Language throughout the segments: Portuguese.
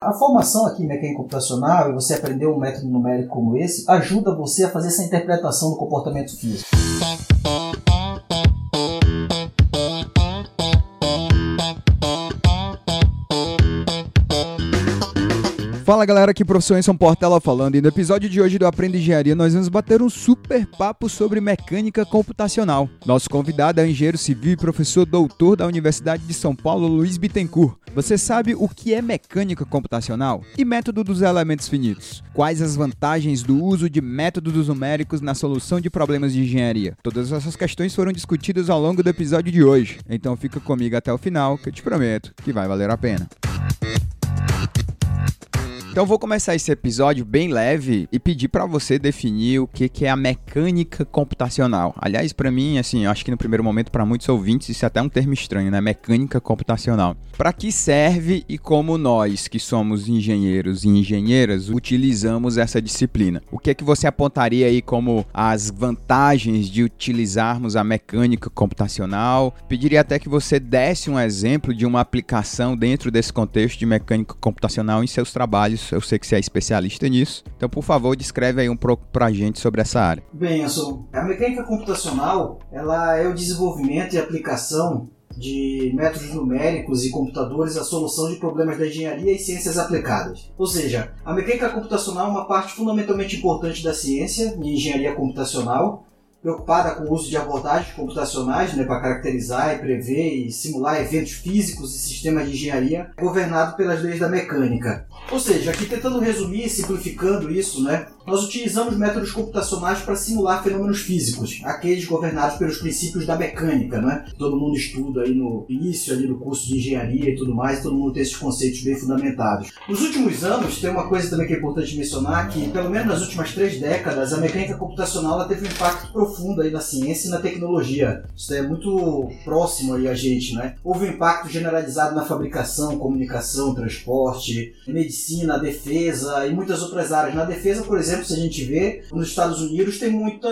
A formação aqui em mecânica computacional e você aprender um método numérico como esse ajuda você a fazer essa interpretação do comportamento físico. Fala galera, aqui professor Enson Portela falando e no episódio de hoje do Aprenda Engenharia nós vamos bater um super papo sobre mecânica computacional. Nosso convidado é engenheiro civil e professor doutor da Universidade de São Paulo, Luiz Bittencourt. Você sabe o que é mecânica computacional e método dos elementos finitos? Quais as vantagens do uso de métodos numéricos na solução de problemas de engenharia? Todas essas questões foram discutidas ao longo do episódio de hoje, então fica comigo até o final que eu te prometo que vai valer a pena. Então vou começar esse episódio bem leve e pedir para você definir o que, que é a mecânica computacional. Aliás, para mim, assim, acho que no primeiro momento para muitos ouvintes isso é até um termo estranho, né? Mecânica computacional. Para que serve e como nós, que somos engenheiros e engenheiras, utilizamos essa disciplina? O que é que você apontaria aí como as vantagens de utilizarmos a mecânica computacional? Pediria até que você desse um exemplo de uma aplicação dentro desse contexto de mecânica computacional em seus trabalhos eu sei que você é especialista nisso. Então, por favor, descreve aí um pouco pra gente sobre essa área. Bem, Anson, a mecânica computacional ela é o desenvolvimento e aplicação de métodos numéricos e computadores à solução de problemas da engenharia e ciências aplicadas. Ou seja, a mecânica computacional é uma parte fundamentalmente importante da ciência de engenharia computacional, preocupada com o uso de abordagens computacionais né, para caracterizar e prever e simular eventos físicos e sistemas de engenharia, governado pelas leis da mecânica. Ou seja, aqui tentando resumir e simplificando isso, né, nós utilizamos métodos computacionais para simular fenômenos físicos, aqueles governados pelos princípios da mecânica, né? Todo mundo estuda aí no início ali do curso de engenharia e tudo mais, todo mundo tem esses conceitos bem fundamentados. Nos últimos anos, tem uma coisa também que é importante mencionar, que pelo menos nas últimas três décadas, a mecânica computacional teve um impacto profundo aí na ciência e na tecnologia. Isso é muito próximo aí a gente, né? Houve um impacto generalizado na fabricação, comunicação, transporte, medicina, defesa e muitas outras áreas. Na defesa, por exemplo, se a gente vê, nos Estados Unidos tem muito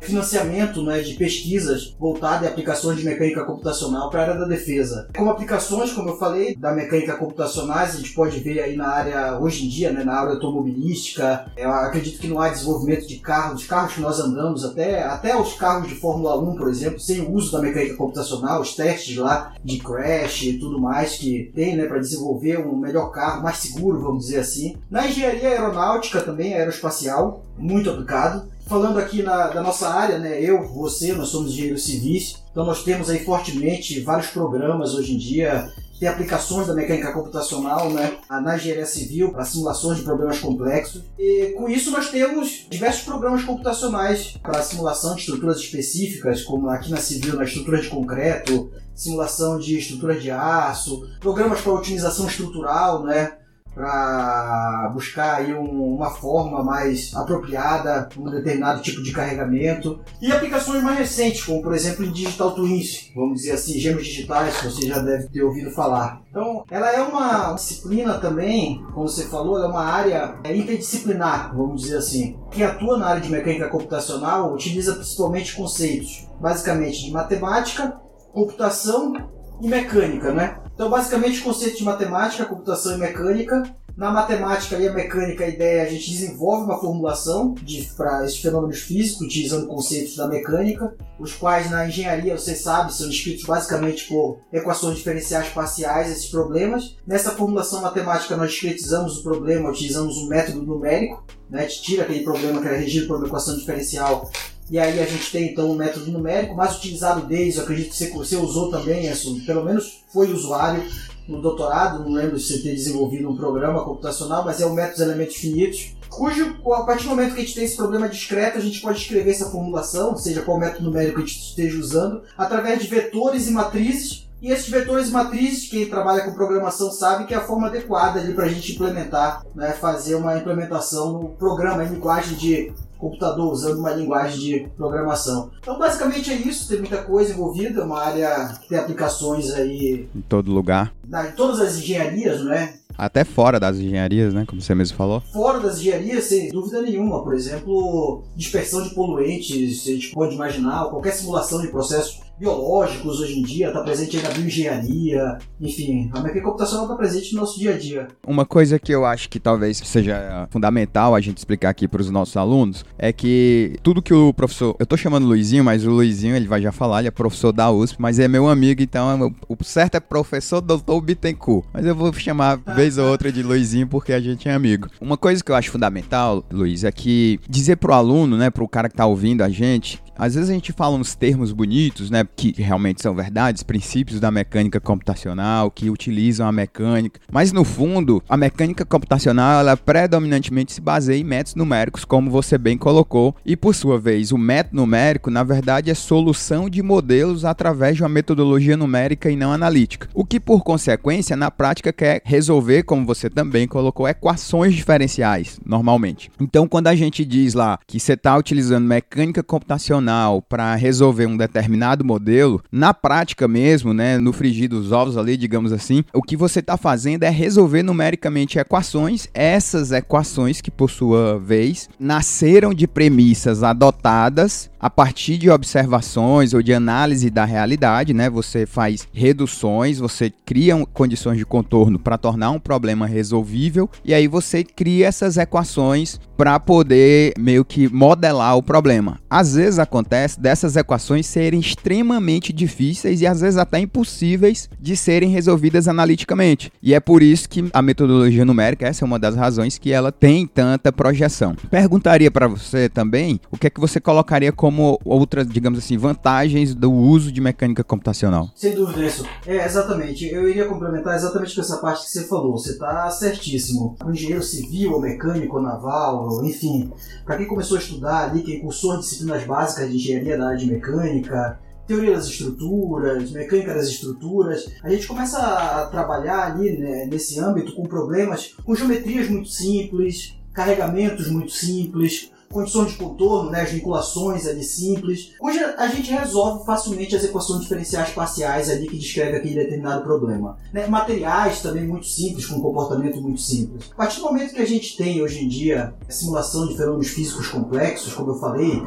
financiamento né, de pesquisas voltado a aplicações de mecânica computacional para a área da defesa. Como aplicações, como eu falei, da mecânica computacional, a gente pode ver aí na área, hoje em dia, né, na área automobilística, eu acredito que não há desenvolvimento de carros, os carros que nós andamos, até, até os carros de Fórmula 1, por exemplo, sem o uso da mecânica computacional, os testes lá de crash e tudo mais que tem né, para desenvolver um melhor carro, mais seguro, vamos dizer assim. Na engenharia aeronáutica também, aeroespacial, muito aplicado. Falando aqui na, da nossa área, né, eu, você, nós somos engenheiros civis, então nós temos aí fortemente vários programas hoje em dia, tem aplicações da mecânica computacional né, na engenharia civil para simulações de problemas complexos. E com isso nós temos diversos programas computacionais para simulação de estruturas específicas, como aqui na civil, na estrutura de concreto, simulação de estruturas de aço, programas para otimização estrutural, né? Para buscar aí um, uma forma mais apropriada um determinado tipo de carregamento e aplicações mais recentes, como por exemplo em digital twins, vamos dizer assim, gêmeos digitais, que você já deve ter ouvido falar. Então, ela é uma disciplina também, como você falou, é uma área interdisciplinar, vamos dizer assim. Quem atua na área de mecânica computacional utiliza principalmente conceitos, basicamente de matemática, computação e mecânica, né? Então, basicamente, conceitos de matemática, computação e mecânica. Na matemática e a mecânica, a ideia é a gente desenvolve uma formulação para esses fenômenos físicos, utilizando conceitos da mecânica, os quais na engenharia, você sabe, são descritos basicamente por equações diferenciais parciais, esses problemas. Nessa formulação matemática, nós discretizamos o problema, utilizamos um método numérico, né, tira aquele problema que era regido por uma equação diferencial e aí a gente tem então um método numérico, mais utilizado deles, eu acredito que você, usou também, isso, pelo menos foi usuário no doutorado, não lembro se você ter desenvolvido um programa computacional, mas é o método dos elementos finitos, cujo, a partir do momento que a gente tem esse problema discreto, a gente pode escrever essa formulação, seja qual método numérico a gente esteja usando, através de vetores e matrizes, e esses vetores matrizes, quem trabalha com programação sabe que é a forma adequada para a gente implementar, né, fazer uma implementação no programa, em linguagem de computador, usando uma linguagem de programação. Então, basicamente é isso, tem muita coisa envolvida, é uma área que tem aplicações aí... Em todo lugar. Na, em todas as engenharias, não é? Até fora das engenharias, né? Como você mesmo falou. Fora das engenharias, sem dúvida nenhuma. Por exemplo, dispersão de poluentes, a gente pode imaginar, qualquer simulação de processos biológicos hoje em dia, está presente aí na bioengenharia, enfim, a mecânica computacional está presente no nosso dia a dia. Uma coisa que eu acho que talvez seja fundamental a gente explicar aqui para os nossos alunos é que tudo que o professor, eu estou chamando Luizinho, mas o Luizinho ele vai já falar, ele é professor da USP, mas é meu amigo, então o certo é professor doutor Bittencourt, mas eu vou chamar vez ou outra de Luizinho porque a gente é amigo. Uma coisa que eu acho fundamental, Luiz, é que dizer pro aluno, né, pro cara que tá ouvindo a gente, às vezes a gente fala uns termos bonitos, né, que realmente são verdades, princípios da mecânica computacional, que utilizam a mecânica, mas no fundo, a mecânica computacional, ela predominantemente se baseia em métodos numéricos, como você bem colocou, e por sua vez, o método numérico, na verdade, é solução de modelos através de uma metodologia numérica e não analítica, o que por consequência, na prática, quer resolver, como você também colocou, equações diferenciais, normalmente. Então, quando a gente diz lá que você está utilizando mecânica computacional para resolver um determinado modelo, na prática mesmo, né, no frigir dos ovos ali, digamos assim, o que você está fazendo é resolver numericamente equações, essas equações que por sua vez nasceram de premissas adotadas a partir de observações ou de análise da realidade, né? Você faz reduções, você cria condições de contorno para tornar um problema resolvível e aí você cria essas equações para poder meio que modelar o problema. Às vezes acontece dessas equações serem extremamente difíceis e às vezes até impossíveis de serem resolvidas analiticamente. E é por isso que a metodologia numérica, essa é uma das razões que ela tem tanta projeção. Perguntaria para você também o que é que você colocaria como outras, digamos assim, vantagens do uso de mecânica computacional. Sem dúvida isso. É, exatamente. Eu iria complementar exatamente com essa parte que você falou. Você está certíssimo. O engenheiro civil, ou mecânico, ou naval, enfim, para quem começou a estudar ali, quem cursou disciplinas básicas de engenharia da área de mecânica, teoria das estruturas, mecânica das estruturas, a gente começa a trabalhar ali né, nesse âmbito com problemas com geometrias muito simples, carregamentos muito simples, condições de contorno, né, as vinculações ali simples, onde a gente resolve facilmente as equações diferenciais parciais ali que descreve aquele determinado problema. Né, materiais também muito simples, com comportamento muito simples. A partir do momento que a gente tem hoje em dia simulação de fenômenos físicos complexos, como eu falei,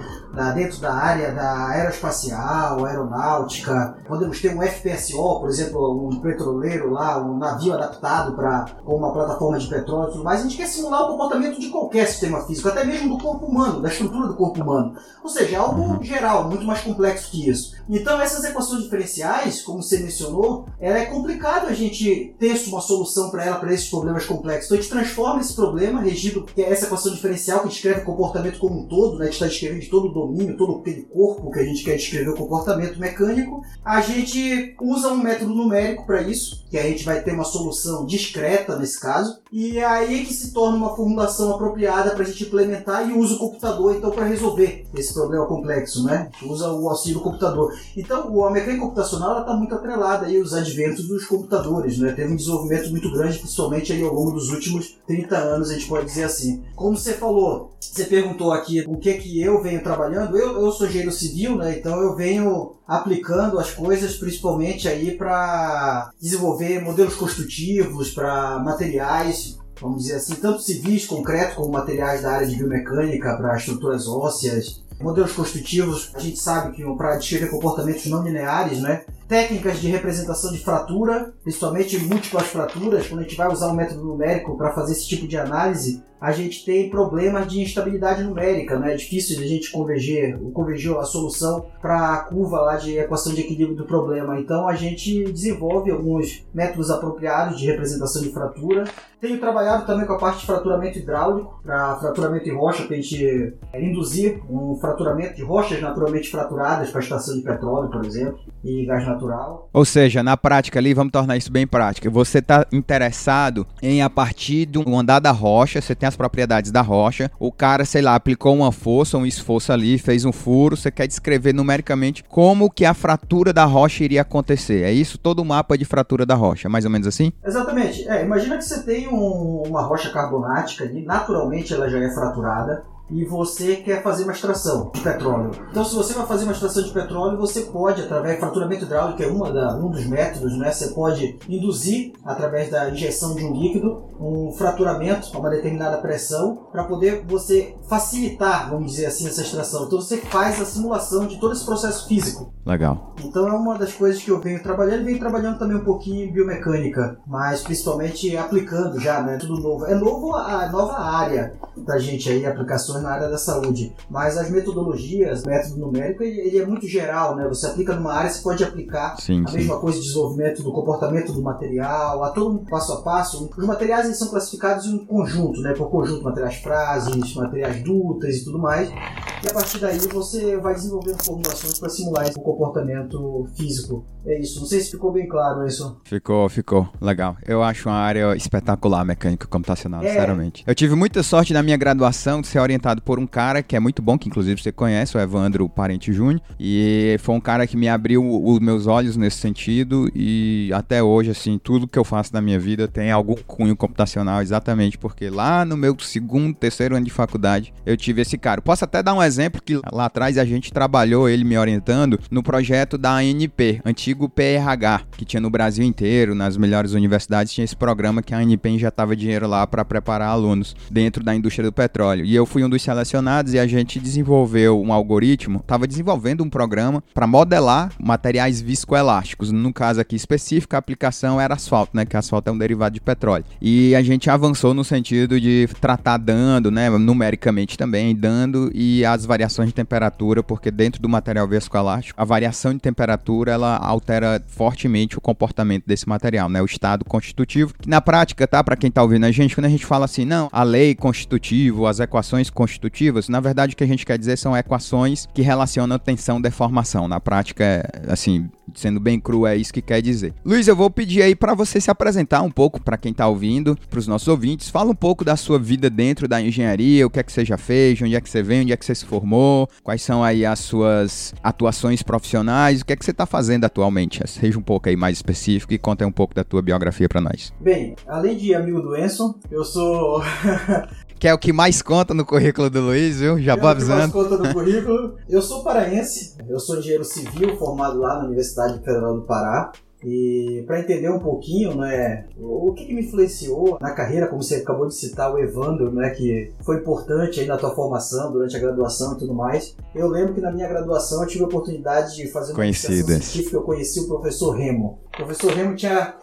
dentro da área da aeroespacial, aeronáutica, podemos ter um FPSO, por exemplo, um petroleiro lá, um navio adaptado para uma plataforma de petróleo e tudo mais, a gente quer simular o comportamento de qualquer sistema físico, até mesmo do corpo humano, da estrutura do corpo humano. Ou seja, é algo geral, muito mais complexo que isso. Então, essas equações diferenciais, como você mencionou, ela é complicado a gente ter uma solução para ela, para esses problemas complexos. Então, a gente transforma esse problema, regido, que é essa equação diferencial que descreve o comportamento como um todo, né? a gente está descrevendo de todo o domínio, todo aquele corpo que a gente quer descrever o comportamento mecânico. A gente usa um método numérico para isso, que a gente vai ter uma solução discreta nesse caso, e é aí que se torna uma formulação apropriada para a gente implementar e usa o computador então para resolver esse problema complexo, né? Usa o auxílio do computador. Então, a mecânica computacional está muito atrelada aí aos adventos dos computadores, né? Teve um desenvolvimento muito grande, principalmente aí ao longo dos últimos 30 anos, a gente pode dizer assim. Como você falou, você perguntou aqui o que que eu venho trabalhando. Eu, eu sou engenheiro civil, né? Então eu venho aplicando as coisas principalmente aí para desenvolver modelos construtivos, para materiais vamos dizer assim, tanto civis, concreto, como materiais da área de biomecânica para estruturas ósseas. Modelos construtivos, a gente sabe que para descrever comportamentos não lineares, né? Técnicas de representação de fratura, principalmente múltiplas fraturas, quando a gente vai usar um método numérico para fazer esse tipo de análise, a gente tem problemas de instabilidade numérica, né? É difícil de a gente converger, convergir a solução para a curva lá de equação de equilíbrio do problema. Então a gente desenvolve alguns métodos apropriados de representação de fratura. Tenho trabalhado também com a parte de fraturamento hidráulico, para fraturamento em rocha, para a gente é, induzir um fraturamento de rochas naturalmente fraturadas para a estação de petróleo, por exemplo, e gás natural. Ou seja, na prática ali, vamos tornar isso bem prático. Você está interessado em, a partir do andar da rocha, você tem tem as propriedades da rocha. O cara, sei lá, aplicou uma força, um esforço ali, fez um furo. Você quer descrever numericamente como que a fratura da rocha iria acontecer. É isso? Todo o mapa de fratura da rocha, mais ou menos assim? Exatamente. É, imagina que você tem um, uma rocha carbonática ali, naturalmente ela já é fraturada. E você quer fazer uma extração de petróleo. Então, se você vai fazer uma extração de petróleo, você pode, através de fraturamento hidráulico, que é uma da, um dos métodos, né? Você pode induzir, através da injeção de um líquido, um fraturamento a uma determinada pressão, para poder você facilitar, vamos dizer assim, essa extração. Então, você faz a simulação de todo esse processo físico. Legal. Então, é uma das coisas que eu venho trabalhando e venho trabalhando também um pouquinho em biomecânica, mas principalmente aplicando já, né? Tudo novo. É novo a nova área da gente aí, aplicações na área da saúde. Mas as metodologias, o método numérico, ele, ele, é muito geral, né? Você aplica numa área, você pode aplicar sim, a sim. mesma coisa de desenvolvimento do comportamento do material, a todo um passo a passo. Os materiais eles são classificados em um conjunto, né? Por conjunto, materiais frases, materiais dutas e tudo mais. E a partir daí você vai desenvolvendo formulações para simular o comportamento físico. É isso. Não sei se ficou bem claro isso. Ficou, ficou. Legal. Eu acho uma área espetacular, mecânica computacional, é. sinceramente. Eu tive muita sorte na minha graduação de ser orientado por um cara que é muito bom, que inclusive você conhece, o Evandro Parente Júnior. E foi um cara que me abriu os meus olhos nesse sentido. E até hoje, assim, tudo que eu faço na minha vida tem algum cunho computacional, exatamente porque lá no meu segundo, terceiro ano de faculdade, eu tive esse cara. Posso até dar um exemplo que lá atrás a gente trabalhou, ele me orientando, no projeto da ANP, antigo PRH, que tinha no Brasil inteiro, nas melhores universidades, tinha esse programa que a ANP injetava dinheiro lá para preparar alunos dentro da indústria do petróleo. E eu fui um dos selecionados e a gente desenvolveu um algoritmo, estava desenvolvendo um programa para modelar materiais viscoelásticos. No caso aqui específico, a aplicação era asfalto, né? Que asfalto é um derivado de petróleo. E a gente avançou no sentido de tratar dando, né? Numericamente também, dando e as variações de temperatura, porque dentro do material viscoelástico, a variação de temperatura ela altera fortemente o comportamento desse material, né? O estado constitutivo, que na prática, tá? Para quem tá ouvindo a gente, quando a gente fala assim, não, a lei constitutiva, as equações constitutivas, na verdade o que a gente quer dizer são equações que relacionam tensão deformação. Na prática, é, assim, sendo bem cru, é isso que quer dizer. Luiz, eu vou pedir aí para você se apresentar um pouco para quem tá ouvindo, para os nossos ouvintes. Fala um pouco da sua vida dentro da engenharia, o que é que você já fez, onde é que você vem, onde é que você se formou, quais são aí as suas atuações profissionais, o que é que você está fazendo atualmente. Seja um pouco aí mais específico e conta um pouco da tua biografia para nós. Bem, além de amigo do Enson, eu sou que é o que mais conta no currículo do Luiz, viu? Já vou avisando. É o que mais conta no currículo. Eu sou paraense, eu sou engenheiro civil formado lá na Universidade Federal do Pará. E para entender um pouquinho, né, o que, que, me influenciou na carreira, como você acabou de citar o Evandro, né, que foi importante aí na tua formação, durante a graduação e tudo mais. Eu lembro que na minha graduação eu tive a oportunidade de fazer uma Conhecidas. científica, eu conheci o professor Remo. O professor Remo tinha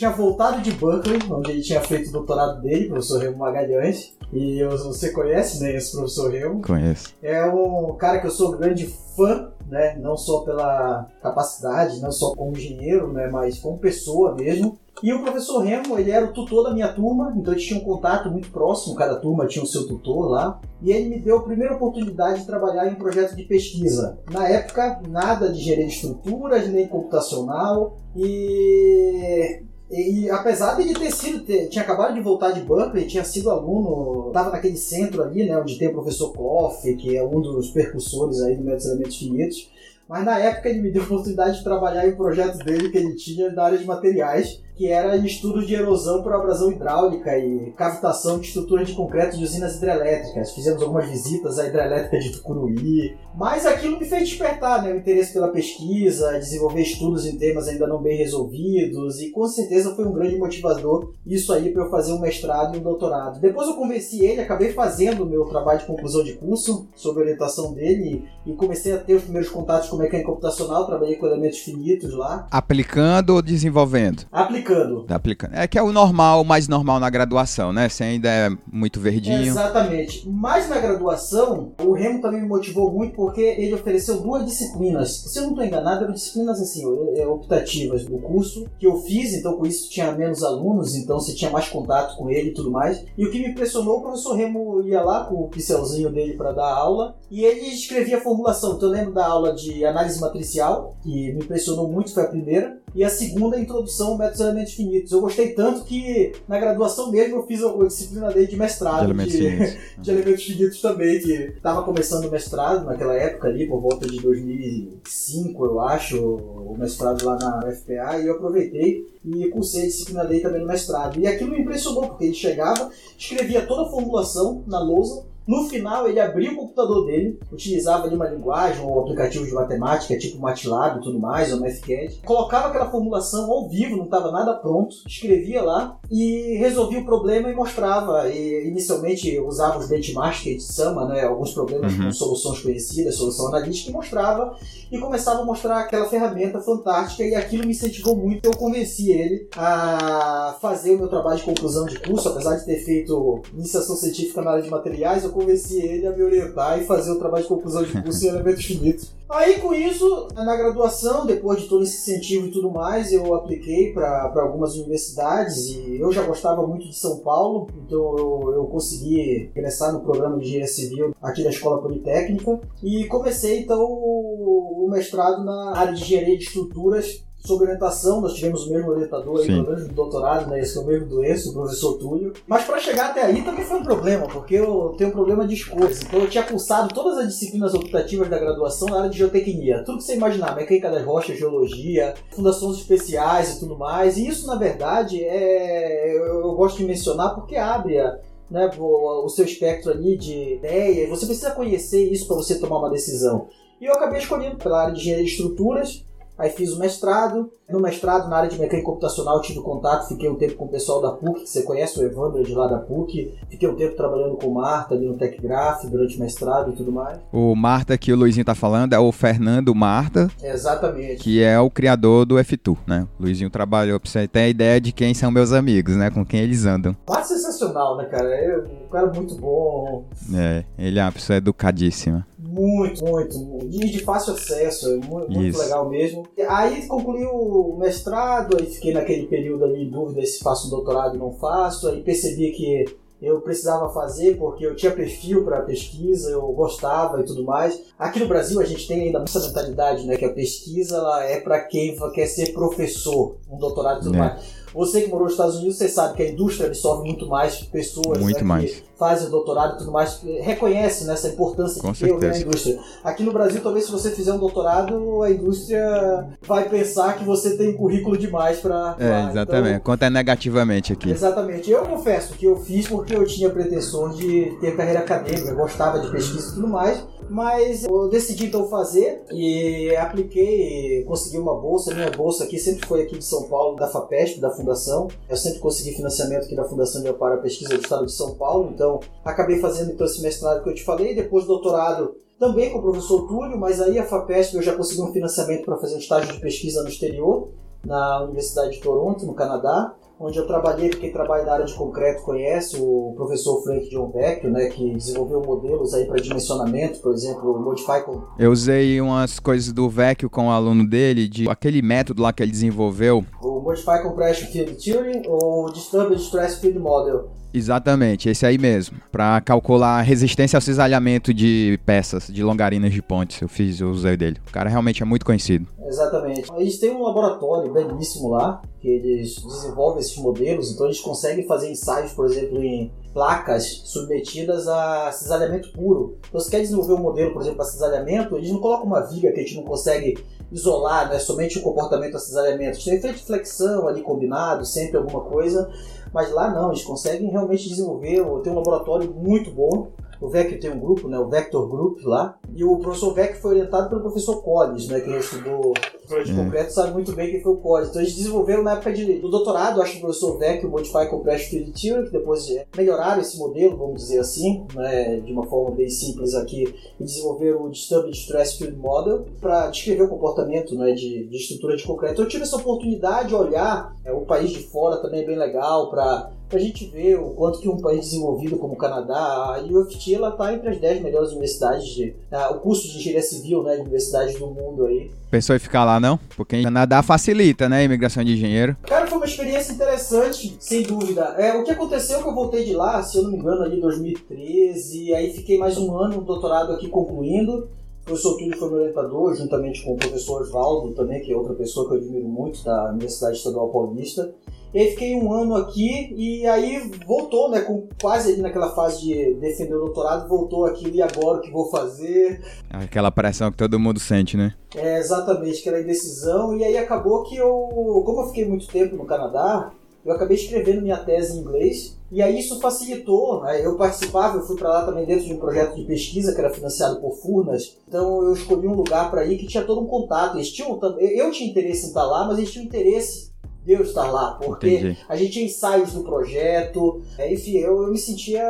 tinha voltado de Berkeley, onde ele tinha feito o doutorado dele, professor Remo Magalhães. E você conhece, né, esse professor Remo? Conheço. É um cara que eu sou grande fã, né, não só pela capacidade, não só como engenheiro, né, mas como pessoa mesmo. E o professor Remo, ele era o tutor da minha turma, então a gente tinha um contato muito próximo, cada turma tinha o seu tutor lá. E ele me deu a primeira oportunidade de trabalhar em um projeto de pesquisa. Na época, nada de engenharia de estruturas, nem computacional. E e, apesar de ele ter sido, ter, tinha acabado de voltar de Berkeley, tinha sido aluno, estava naquele centro ali, né, onde tem o professor Clough, que é um dos percussores aí do Métodos Elementos Finitos. Mas na época ele me deu a oportunidade de trabalhar em um projeto dele que ele tinha na área de materiais que era estudo de erosão por abrasão hidráulica e cavitação de estruturas de concreto de usinas hidrelétricas. Fizemos algumas visitas à hidrelétrica de Tucuruí, mas aquilo me fez despertar né, o interesse pela pesquisa, desenvolver estudos em temas ainda não bem resolvidos e com certeza foi um grande motivador isso aí para eu fazer um mestrado e um doutorado. Depois eu convenci ele, acabei fazendo o meu trabalho de conclusão de curso sob orientação dele e comecei a ter os primeiros contatos com mecânica computacional, trabalhei com elementos finitos lá. Aplicando ou desenvolvendo? Aplicando aplicando. Tá aplicando. É que é o normal, o mais normal na graduação, né? Você ainda é muito verdinho. Exatamente. Mas na graduação, o Remo também me motivou muito porque ele ofereceu duas disciplinas. Se eu não estou enganado, eram disciplinas assim, é, optativas do curso que eu fiz, então com isso tinha menos alunos, então você tinha mais contato com ele e tudo mais. E o que me impressionou, o professor Remo ia lá com o pincelzinho dele para dar aula e ele escrevia a formulação. Então eu lembro da aula de análise matricial, que me impressionou muito, foi a primeira e a segunda a introdução ao métodos elementos finitos. Eu gostei tanto que na graduação mesmo eu fiz a, disciplina dele de mestrado de elementos, de, finitos. de elementos finitos também, que estava começando o mestrado naquela época ali, por volta de 2005, eu acho, o mestrado lá na FPA, e eu aproveitei e cursei a disciplina dele também no mestrado. E aquilo me impressionou, porque ele chegava, escrevia toda a formulação na lousa, no final, ele abria o computador dele, utilizava ali uma linguagem ou aplicativo de matemática, tipo MATLAB e tudo mais, ou MathCAD, colocava aquela formulação ao vivo, não estava nada pronto, escrevia lá e resolvia o problema e mostrava. E inicialmente usava os benchmarks que a gente chama, né, alguns problemas uhum. com soluções conhecidas, solução analítica, e mostrava e começava a mostrar aquela ferramenta fantástica e aquilo me incentivou muito. Eu convenci ele a fazer o meu trabalho de conclusão de curso, apesar de ter feito iniciação científica na área de materiais, eu convenci ele a me orientar e fazer o trabalho de conclusão de curso em elementos finitos. Aí com isso, na graduação, depois de todo esse incentivo e tudo mais, eu apliquei para algumas universidades e eu já gostava muito de São Paulo, então eu, eu consegui ingressar no programa de engenharia civil aqui da Escola Politécnica e comecei então o, o mestrado na área de engenharia de estruturas Sob orientação, nós tivemos o mesmo orientador aí, pelo menos no doutorado, né? Esse é o mesmo doença, o professor Túlio. Mas para chegar até aí também foi um problema, porque eu tenho um problema de escolhas. Então eu tinha cursado todas as disciplinas optativas da graduação na área de geotecnia. Tudo que você imaginar, mecânica das rochas, geologia, fundações especiais e tudo mais. E isso, na verdade, é eu, gosto de mencionar porque abre a, né, o, o seu espectro ali de ideia. Você precisa conhecer isso para você tomar uma decisão. E eu acabei escolhendo pela área de engenharia de estruturas, Aí fiz o mestrado. No mestrado, na área de mecânica computacional, tive contato, fiquei um tempo com o pessoal da PUC, que você conhece o Evandro de lá da PUC. Fiquei um tempo trabalhando com o Marta ali no TechGraph durante o mestrado e tudo mais. O Marta que o Luizinho tá falando é o Fernando Marta. Exatamente. Que é o criador do F2, né? O Luizinho trabalhou, pra você ter a ideia de quem são meus amigos, né? Com quem eles andam. É sensacional, né, cara? É um cara muito bom. É, ele é uma pessoa educadíssima. Muito, muito. E de fácil acesso, é muito, muito legal mesmo. Aí concluí o mestrado, aí fiquei naquele período ali em dúvida se faço um doutorado ou não faço. Aí percebi que eu precisava fazer porque eu tinha perfil para pesquisa, eu gostava e tudo mais. Aqui no Brasil a gente tem ainda essa mentalidade, né, que a pesquisa ela é para quem quer ser professor, um doutorado e tudo é. mais. Você que morou nos Estados Unidos, você sabe que a indústria absorve muito mais pessoas muito né, mais. que fazem doutorado e tudo mais, reconhece nessa né, importância Com que tem na indústria. Aqui no Brasil, talvez se você fizer um doutorado, a indústria vai pensar que você tem currículo demais para. É, exatamente. Então, Conta negativamente aqui. Exatamente. Eu confesso que eu fiz porque eu tinha pretensões de ter carreira acadêmica, gostava de pesquisa e tudo mais, mas eu decidi então fazer e apliquei, consegui uma bolsa. Minha bolsa aqui sempre foi aqui de São Paulo, da FAPESP, da Fundação. Eu sempre consegui financiamento aqui da Fundação de Amparo à Pesquisa do Estado de São Paulo, então acabei fazendo então esse mestrado que eu te falei, depois doutorado também com o professor Túlio, mas aí a FAPESP eu já consegui um financiamento para fazer um estágio de pesquisa no exterior, na Universidade de Toronto, no Canadá onde eu trabalhei, quem trabalha na área de concreto conhece, o professor Frank John Vecchio, né, que desenvolveu modelos aí para dimensionamento, por exemplo, o Modify. Eu usei umas coisas do Vecchio com o aluno dele, de aquele método lá que ele desenvolveu. O Modify Compression Field Theory ou o Disturbed Stress Field Model. Exatamente, esse aí mesmo. Para calcular a resistência ao cisalhamento de peças, de longarinas de pontes. Eu fiz, eu usei dele. O cara realmente é muito conhecido. Exatamente. Eles têm um laboratório belíssimo lá, que eles desenvolvem esses modelos, então eles conseguem fazer ensaios, por exemplo, em placas submetidas a cisalhamento puro. Então, se quer desenvolver um modelo, por exemplo, para cisalhamento, eles não colocam uma viga que a gente não consegue isolar, né, somente o comportamento a cisalhamento. Tem efeito de flexão ali combinado, sempre alguma coisa. Mas lá não, eles conseguem realmente desenvolver, tem um laboratório muito bom o VEC tem um grupo, né, o Vector Group lá, e o professor VEC foi orientado pelo professor Collins, né, que estudou de hum. concreto sabe muito bem quem foi o Collins. Então eles desenvolveram na época de, do doutorado, acho que o professor VEC, o Modify Compression Field Theory, que depois melhoraram esse modelo, vamos dizer assim, né, de uma forma bem simples aqui, e desenvolveram o Disturbed Stress Field Model para descrever o comportamento né, de, de estrutura de concreto. Então, eu tive essa oportunidade de olhar é, o país de fora também é bem legal para a gente ver o quanto que um país desenvolvido como o Canadá, a UFT ela está entre as 10 melhores universidades, de, uh, o curso de engenharia civil né, de universidades do mundo aí. Pensou em ficar lá não? Porque o Canadá facilita, né, a imigração de engenheiro. Cara, foi uma experiência interessante, sem dúvida. É, o que aconteceu é que eu voltei de lá, se eu não me engano, ali em 2013, aí fiquei mais um ano no doutorado aqui concluindo. Professor Túlio foi meu orientador, juntamente com o professor Oswaldo também, que é outra pessoa que eu admiro muito, da Universidade Estadual Paulista. E aí fiquei um ano aqui e aí voltou, né? Com quase ali naquela fase de defender o doutorado, voltou aqui e agora o que vou fazer? Aquela pressão que todo mundo sente, né? É, exatamente, aquela indecisão. E aí acabou que eu, como eu fiquei muito tempo no Canadá, eu acabei escrevendo minha tese em inglês. E aí isso facilitou, né? eu participava, eu fui para lá também dentro de um projeto de pesquisa que era financiado por Furnas, então eu escolhi um lugar para ir que tinha todo um contato. Eles tinham, eu tinha interesse em estar lá, mas eles tinham interesse Deus estar lá, porque Entendi. a gente tinha ensaios do projeto, é, enfim, eu, eu, me sentia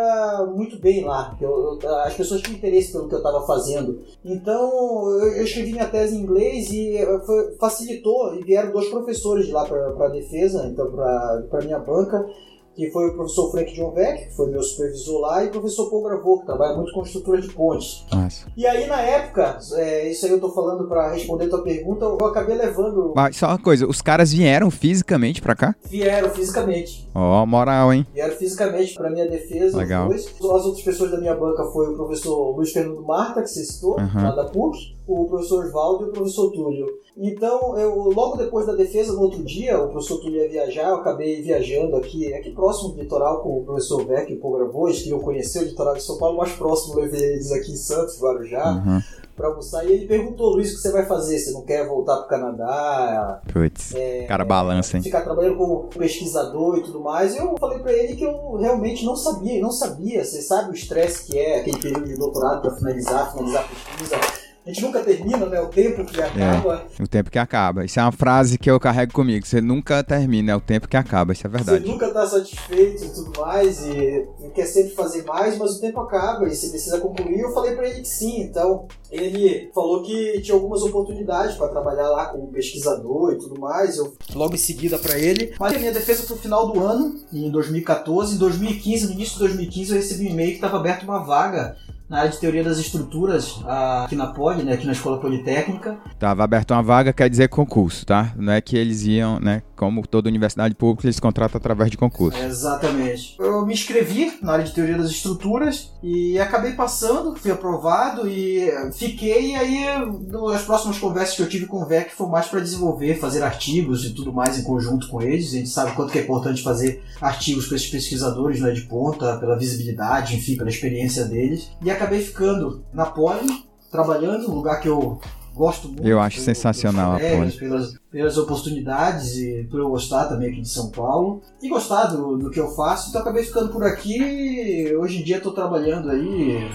muito bem lá, eu, eu, as pessoas tinham interesse pelo que eu estava fazendo. Então eu, escrevi minha tese em inglês e foi, facilitou, e vieram dois professores de lá para a defesa, então para minha banca, que foi o professor Frank John Beck, que foi meu supervisor lá, e o professor Paul Gravot, que trabalha muito com estrutura de pontes. Nossa. E aí, na época, é, isso aí eu tô falando para responder a tua pergunta, eu acabei levando... Mas só uma coisa, os caras vieram fisicamente para cá? Vieram fisicamente. Ó, oh, moral, hein? Vieram fisicamente para minha defesa. Legal. As outras pessoas da minha banca foi o professor Luiz Fernando Marta, que você citou, uhum. lá da PUC, o professor Oswaldo e o professor Túlio. Então, eu, logo depois da defesa, no outro dia, o professor Túlio ia viajar, eu acabei viajando aqui, aqui próximo do litoral, com o professor Beck e o Paul eles queriam conhecer o litoral de São Paulo, mais próximo, eu levei eles aqui em Santos, Guarujá. Uhum para almoçar. E ele perguntou, Luiz, o que você vai fazer? Você não quer voltar pro Canadá? Putz, é, cara balança, hein? Ficar trabalhando como pesquisador e tudo mais. E eu falei para ele que eu realmente não sabia, não sabia. Você sabe o estresse que é aquele período de doutorado para finalizar, finalizar a pesquisa a gente nunca termina, né? O tempo que acaba. É, o tempo que acaba. Isso é uma frase que eu carrego comigo. Você nunca termina, é o tempo que acaba. Isso é verdade. Você nunca tá satisfeito e tudo mais, e, e quer sempre fazer mais, mas o tempo acaba e você precisa concluir. Eu falei para ele que sim, então ele falou que tinha algumas oportunidades para trabalhar lá como pesquisador e tudo mais. Eu logo em seguida para ele. Mas a minha defesa foi no final do ano, em 2014. Em 2015, no início de 2015, eu recebi um e-mail que estava aberto uma vaga na área de teoria das estruturas aqui na Poli, né, aqui na Escola Politécnica. Tava aberto uma vaga, quer dizer concurso, tá? Não é que eles iam, né, como toda universidade pública, eles contratam através de concurso. exatamente. Eu me inscrevi na área de teoria das estruturas e acabei passando, fui aprovado e fiquei aí nas próximas conversas que eu tive com o VEC foi mais para desenvolver, fazer artigos e tudo mais em conjunto com eles. A gente sabe quanto que é importante fazer artigos para esses pesquisadores, né, de ponta, pela visibilidade, enfim, pela experiência deles. E acabei ficando na Poli, trabalhando, um lugar que eu gosto muito. Eu acho sensacional a Poli. Pelas, pelas oportunidades e por eu gostar também aqui de São Paulo. E gostar do, do que eu faço, então acabei ficando por aqui. Hoje em dia estou trabalhando aí,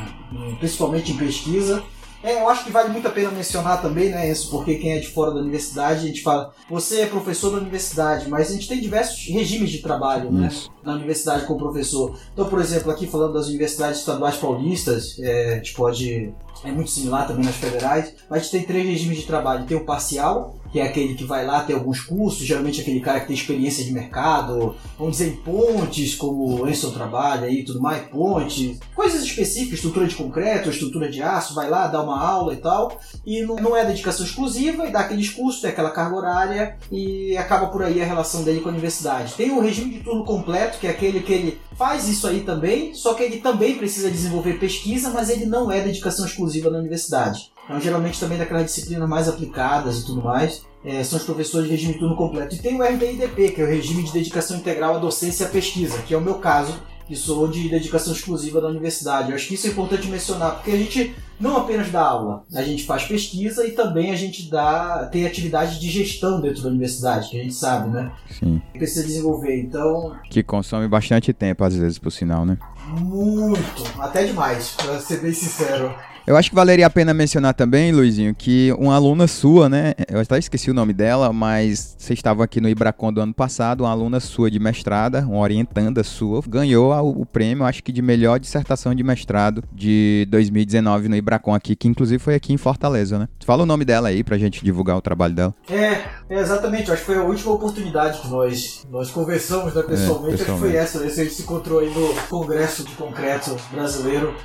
principalmente em pesquisa. É, eu acho que vale muito a pena mencionar também, né, isso, porque quem é de fora da universidade, a gente fala, você é professor da universidade, mas a gente tem diversos regimes de trabalho, né, na universidade como professor. Então, por exemplo, aqui falando das universidades estaduais paulistas, é, a gente pode é muito similar também nas federais, mas tem três regimes de trabalho. Tem o parcial, que é aquele que vai lá ter alguns cursos, geralmente aquele cara que tem experiência de mercado, vamos dizer, em pontes, como o Enson trabalha e tudo mais, pontes, coisas específicas, estrutura de concreto, estrutura de aço, vai lá, dá uma aula e tal, e não é dedicação exclusiva, e dá aqueles cursos, tem aquela carga horária, e acaba por aí a relação dele com a universidade. Tem o regime de turno completo, que é aquele que ele faz isso aí também, só que ele também precisa desenvolver pesquisa, mas ele não é dedicação exclusiva na universidade. Então, geralmente também daquelas disciplinas mais aplicadas e tudo mais, é, são os professores de regime de turno completo. E tem o RDIDP, que é o regime de dedicação integral à docência e à pesquisa, que é o meu caso, que sou de dedicação exclusiva da universidade. Eu acho que isso é importante mencionar, porque a gente não apenas dá aula, a gente faz pesquisa e também a gente dá tem atividade de gestão dentro da universidade, que a gente sabe, né? Sim. Precisa desenvolver, então... Que consome bastante tempo, às vezes, por sinal, né? Muito, até demais, pra ser bem sincero. Eu acho que valeria a pena mencionar também, Luizinho, que uma aluna sua, né? Eu até esqueci o nome dela, mas você estava aqui no Ibracon do ano passado, uma aluna sua de mestrada, uma orientanda sua, ganhou o prêmio, acho que de melhor dissertação de mestrado de 2019 no Ibracon aqui, que inclusive foi aqui em Fortaleza, né? Fala o nome dela aí pra gente divulgar o trabalho dela. É, é exatamente, acho que foi a última oportunidade que nós, nós conversamos né, pessoalmente, é, pessoalmente. foi essa, né? A gente se encontrou aí no Congresso de Concreto Brasileiro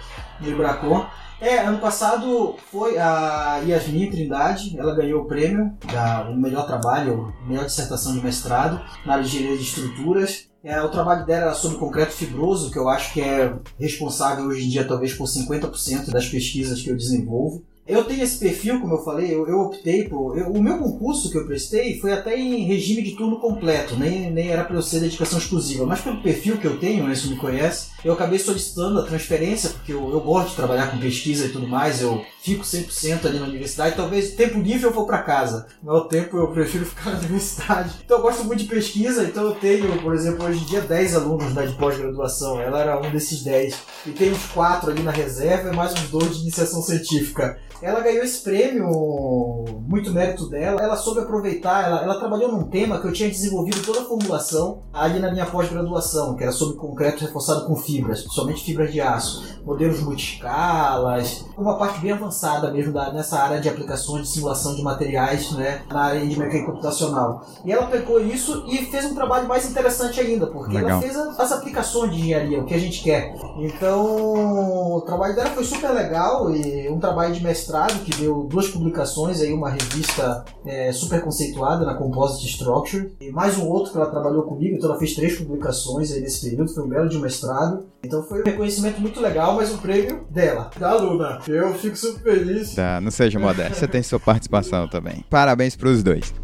no Ibracon. É, ano passado foi a Yasmin Trindade, ela ganhou o prêmio da o melhor trabalho, melhor dissertação de mestrado na de engenharia de estruturas. É, o trabalho dela era sobre concreto fibroso, que eu acho que é responsável hoje em dia talvez por 50% das pesquisas que eu desenvolvo. Eu tenho esse perfil, como eu falei, eu, eu optei por. Eu, o meu concurso que eu prestei foi até em regime de turno completo, nem, nem era para eu ser dedicação exclusiva. Mas pelo perfil que eu tenho, né, se me conhece, eu acabei solicitando a transferência, porque eu, eu gosto de trabalhar com pesquisa e tudo mais, eu fico 100% ali na universidade. Talvez tempo livre eu vou para casa, mas o tempo eu prefiro ficar na universidade. Então eu gosto muito de pesquisa, então eu tenho, por exemplo, hoje em dia 10 alunos da de pós-graduação, ela era um desses 10. E tem uns 4 ali na reserva e mais uns 2 de iniciação científica. Ela ganhou esse prêmio, muito mérito dela. Ela soube aproveitar, ela, ela trabalhou num tema que eu tinha desenvolvido toda a formulação ali na minha pós-graduação, que era sobre concreto reforçado com fibras, principalmente fibras de aço, modelos multiscalas, uma parte bem avançada mesmo da, nessa área de aplicações de simulação de materiais, né, na área de mecânica computacional. E ela pegou isso e fez um trabalho mais interessante ainda, porque Legal. ela fez as aplicações de engenharia, o que a gente quer. Então, o trabalho dela foi super legal e um trabalho de mestrado mestrado, que deu duas publicações, aí uma revista é, super conceituada na Composite Structure, e mais um outro que ela trabalhou comigo, então ela fez três publicações aí nesse período, foi um belo de mestrado. Então foi um reconhecimento muito legal, mas um prêmio dela, da aluna. Eu fico super feliz. Tá, não seja modesto, você tem sua participação também. Parabéns pros dois.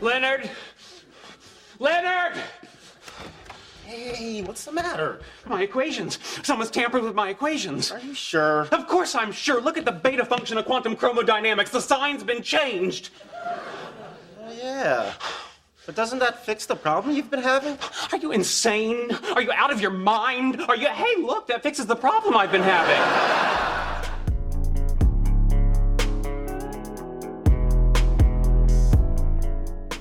Leonard! Leonard! What's the matter? My equations. Someone's tampered with my equations. Are you sure? Of course I'm sure. Look at the beta function of quantum chromodynamics. The sign's been changed. Uh, yeah. But doesn't that fix the problem you've been having? Are you insane? Are you out of your mind? Are you. Hey, look, that fixes the problem I've been having.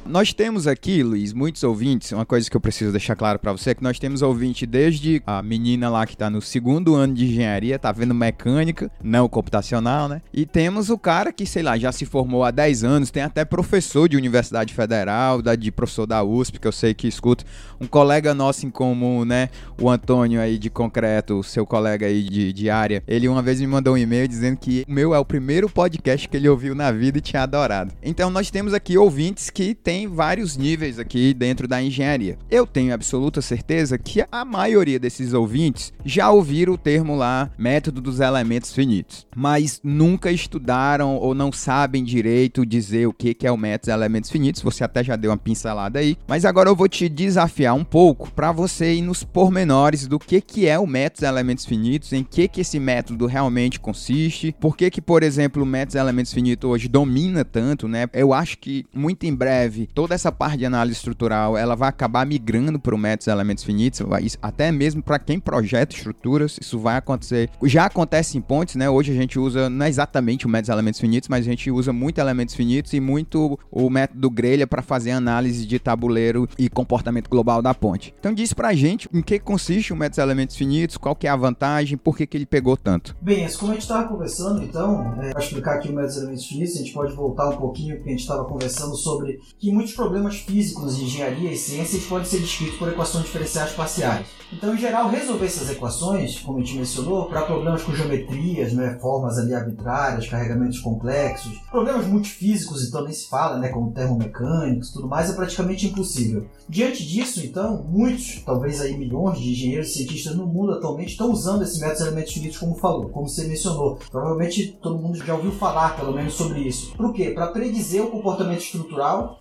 Nós temos aqui, Luiz, muitos ouvintes. Uma coisa que eu preciso deixar claro para você é que nós temos ouvinte desde a menina lá que tá no segundo ano de engenharia, tá vendo mecânica, não computacional, né? E temos o cara que, sei lá, já se formou há 10 anos, tem até professor de universidade federal, da, de professor da USP, que eu sei que escuta. Um colega nosso em comum, né? O Antônio aí de concreto, seu colega aí de, de área. Ele uma vez me mandou um e-mail dizendo que o meu é o primeiro podcast que ele ouviu na vida e tinha adorado. Então nós temos aqui ouvintes que têm tem vários níveis aqui dentro da engenharia. Eu tenho absoluta certeza que a maioria desses ouvintes já ouviram o termo lá método dos elementos finitos, mas nunca estudaram ou não sabem direito dizer o que é o método dos elementos finitos. Você até já deu uma pincelada aí, mas agora eu vou te desafiar um pouco para você ir nos pormenores do que que é o método dos elementos finitos, em que que esse método realmente consiste, por que que, por exemplo, o método dos elementos finitos hoje domina tanto, né? Eu acho que muito em breve toda essa parte de análise estrutural ela vai acabar migrando para o método elementos finitos, até mesmo para quem projeta estruturas, isso vai acontecer. Já acontece em pontes, né? Hoje a gente usa não é exatamente o método elementos finitos, mas a gente usa muito elementos finitos e muito o método grelha para fazer análise de tabuleiro e comportamento global da ponte. Então diz pra gente em que consiste o método elementos finitos, qual que é a vantagem, por que, que ele pegou tanto. Bem, como a gente estava conversando, então, é, para explicar aqui o método elementos finitos, a gente pode voltar um pouquinho porque a gente estava conversando sobre que muitos problemas físicos engenharia e ciências podem ser descritos por equações diferenciais parciais. Então, em geral, resolver essas equações, como a gente mencionou, para problemas com geometrias, né, formas ali arbitrárias, carregamentos complexos, problemas multifísicos, então nem se fala, né, como termomecânicos, tudo mais, é praticamente impossível. Diante disso, então, muitos, talvez aí milhões de engenheiros e cientistas no mundo atualmente estão usando esse método de elementos finitos como falou, como você mencionou. Provavelmente todo mundo já ouviu falar, pelo menos, sobre isso. Por quê? Para predizer o comportamento estrutural,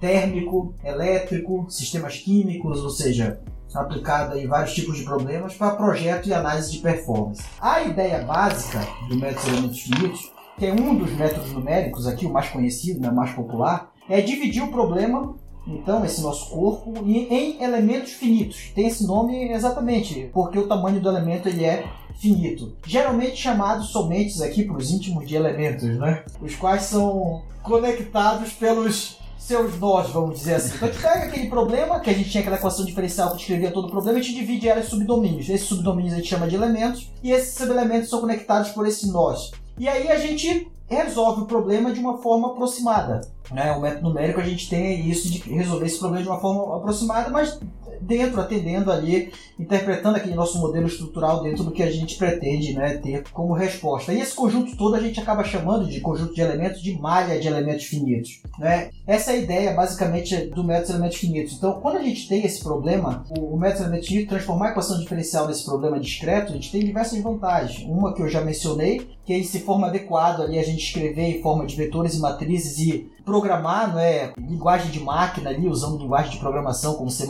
térmico, elétrico, sistemas químicos, ou seja, aplicado em vários tipos de problemas para projeto e análise de performance. A ideia básica do método de elementos finitos, que é um dos métodos numéricos aqui, o mais conhecido, né, mais popular, é dividir o problema, então, esse nosso corpo, em elementos finitos. Tem esse nome exatamente porque o tamanho do elemento ele é finito. Geralmente chamados somente aqui para os íntimos de elementos, né? Os quais são conectados pelos seus nós, vamos dizer assim. Então a gente pega aquele problema, que a gente tinha aquela equação diferencial que descrevia todo o problema, e a gente divide ela em subdomínios. Esses subdomínios a gente chama de elementos, e esses subelementos são conectados por esse nós. E aí a gente resolve o problema de uma forma aproximada. Né? O método numérico a gente tem isso de resolver esse problema de uma forma aproximada, mas dentro, atendendo ali, interpretando aquele nosso modelo estrutural dentro do que a gente pretende né, ter como resposta. E esse conjunto todo a gente acaba chamando de conjunto de elementos de malha de elementos finitos. Né? Essa é a ideia, basicamente, do método de elementos finitos. Então, quando a gente tem esse problema, o, método de elementos finitos, transformar a equação diferencial nesse problema discreto, a gente tem diversas vantagens. Uma que eu já mencionei, que é se forma adequado ali a gente escrever em forma de vetores e matrizes e programar, não é, linguagem de máquina ali, usando linguagem de programação como C++,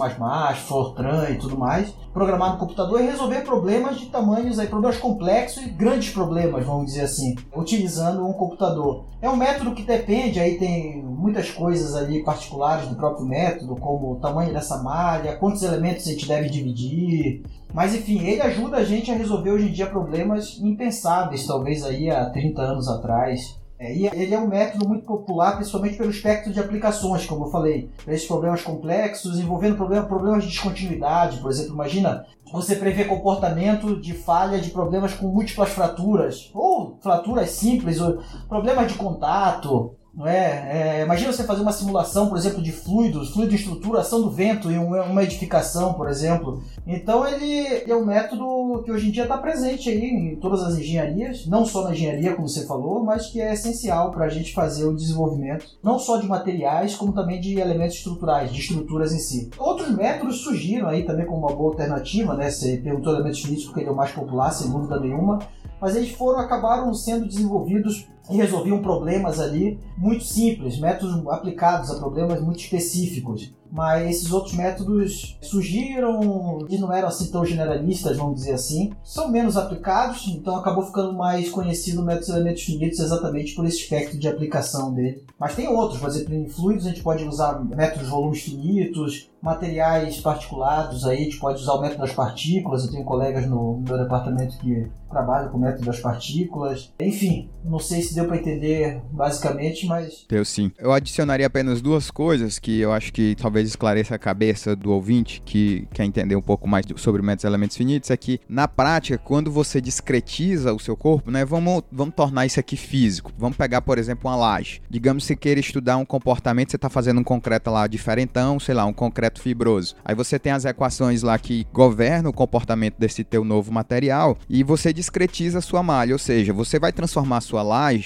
Fortran e tudo mais, programar no computador e resolver problemas de tamanhos aí, problemas complexos e grandes problemas, vamos dizer assim, utilizando um computador. É um método que depende, aí tem muitas coisas ali particulares do próprio método, como o tamanho dessa malha, quantos elementos a gente deve dividir, mas enfim, ele ajuda a gente a resolver hoje em dia problemas impensáveis, talvez aí há 30 anos atrás. É, e ele é um método muito popular, principalmente pelo espectro de aplicações, como eu falei, para esses problemas complexos, envolvendo problema, problemas de descontinuidade, por exemplo, imagina você prever comportamento de falha de problemas com múltiplas fraturas, ou fraturas simples, ou problemas de contato, não é? é? Imagina você fazer uma simulação, por exemplo, de fluidos, fluido de estrutura, ação do vento em uma edificação, por exemplo. Então ele é um método que hoje em dia está presente aí em todas as engenharias, não só na engenharia, como você falou, mas que é essencial para a gente fazer o desenvolvimento, não só de materiais, como também de elementos estruturais, de estruturas em si. Outros métodos surgiram aí também como uma boa alternativa, né? Você perguntou elementos físicos porque ele é o mais popular, sem dúvida nenhuma, mas eles foram acabaram sendo desenvolvidos e resolviam problemas ali muito simples, métodos aplicados a problemas muito específicos mas esses outros métodos surgiram e não eram assim tão generalistas, vamos dizer assim. São menos aplicados, então acabou ficando mais conhecido o método de elementos finitos exatamente por esse espectro de aplicação dele. Mas tem outros, por exemplo, em fluidos a gente pode usar métodos volumes finitos, materiais particulados, aí a gente pode usar o método das partículas. Eu tenho colegas no meu departamento que trabalham com o método das partículas. Enfim, não sei se deu para entender basicamente, mas. Deu sim. Eu adicionaria apenas duas coisas que eu acho que talvez esclareça a cabeça do ouvinte que quer entender um pouco mais sobre métodos elementos finitos, é que na prática, quando você discretiza o seu corpo, né, vamos, vamos tornar isso aqui físico. Vamos pegar, por exemplo, uma laje. Digamos que você queira estudar um comportamento, você está fazendo um concreto lá diferentão, sei lá, um concreto fibroso. Aí você tem as equações lá que governam o comportamento desse teu novo material e você discretiza a sua malha, ou seja, você vai transformar a sua laje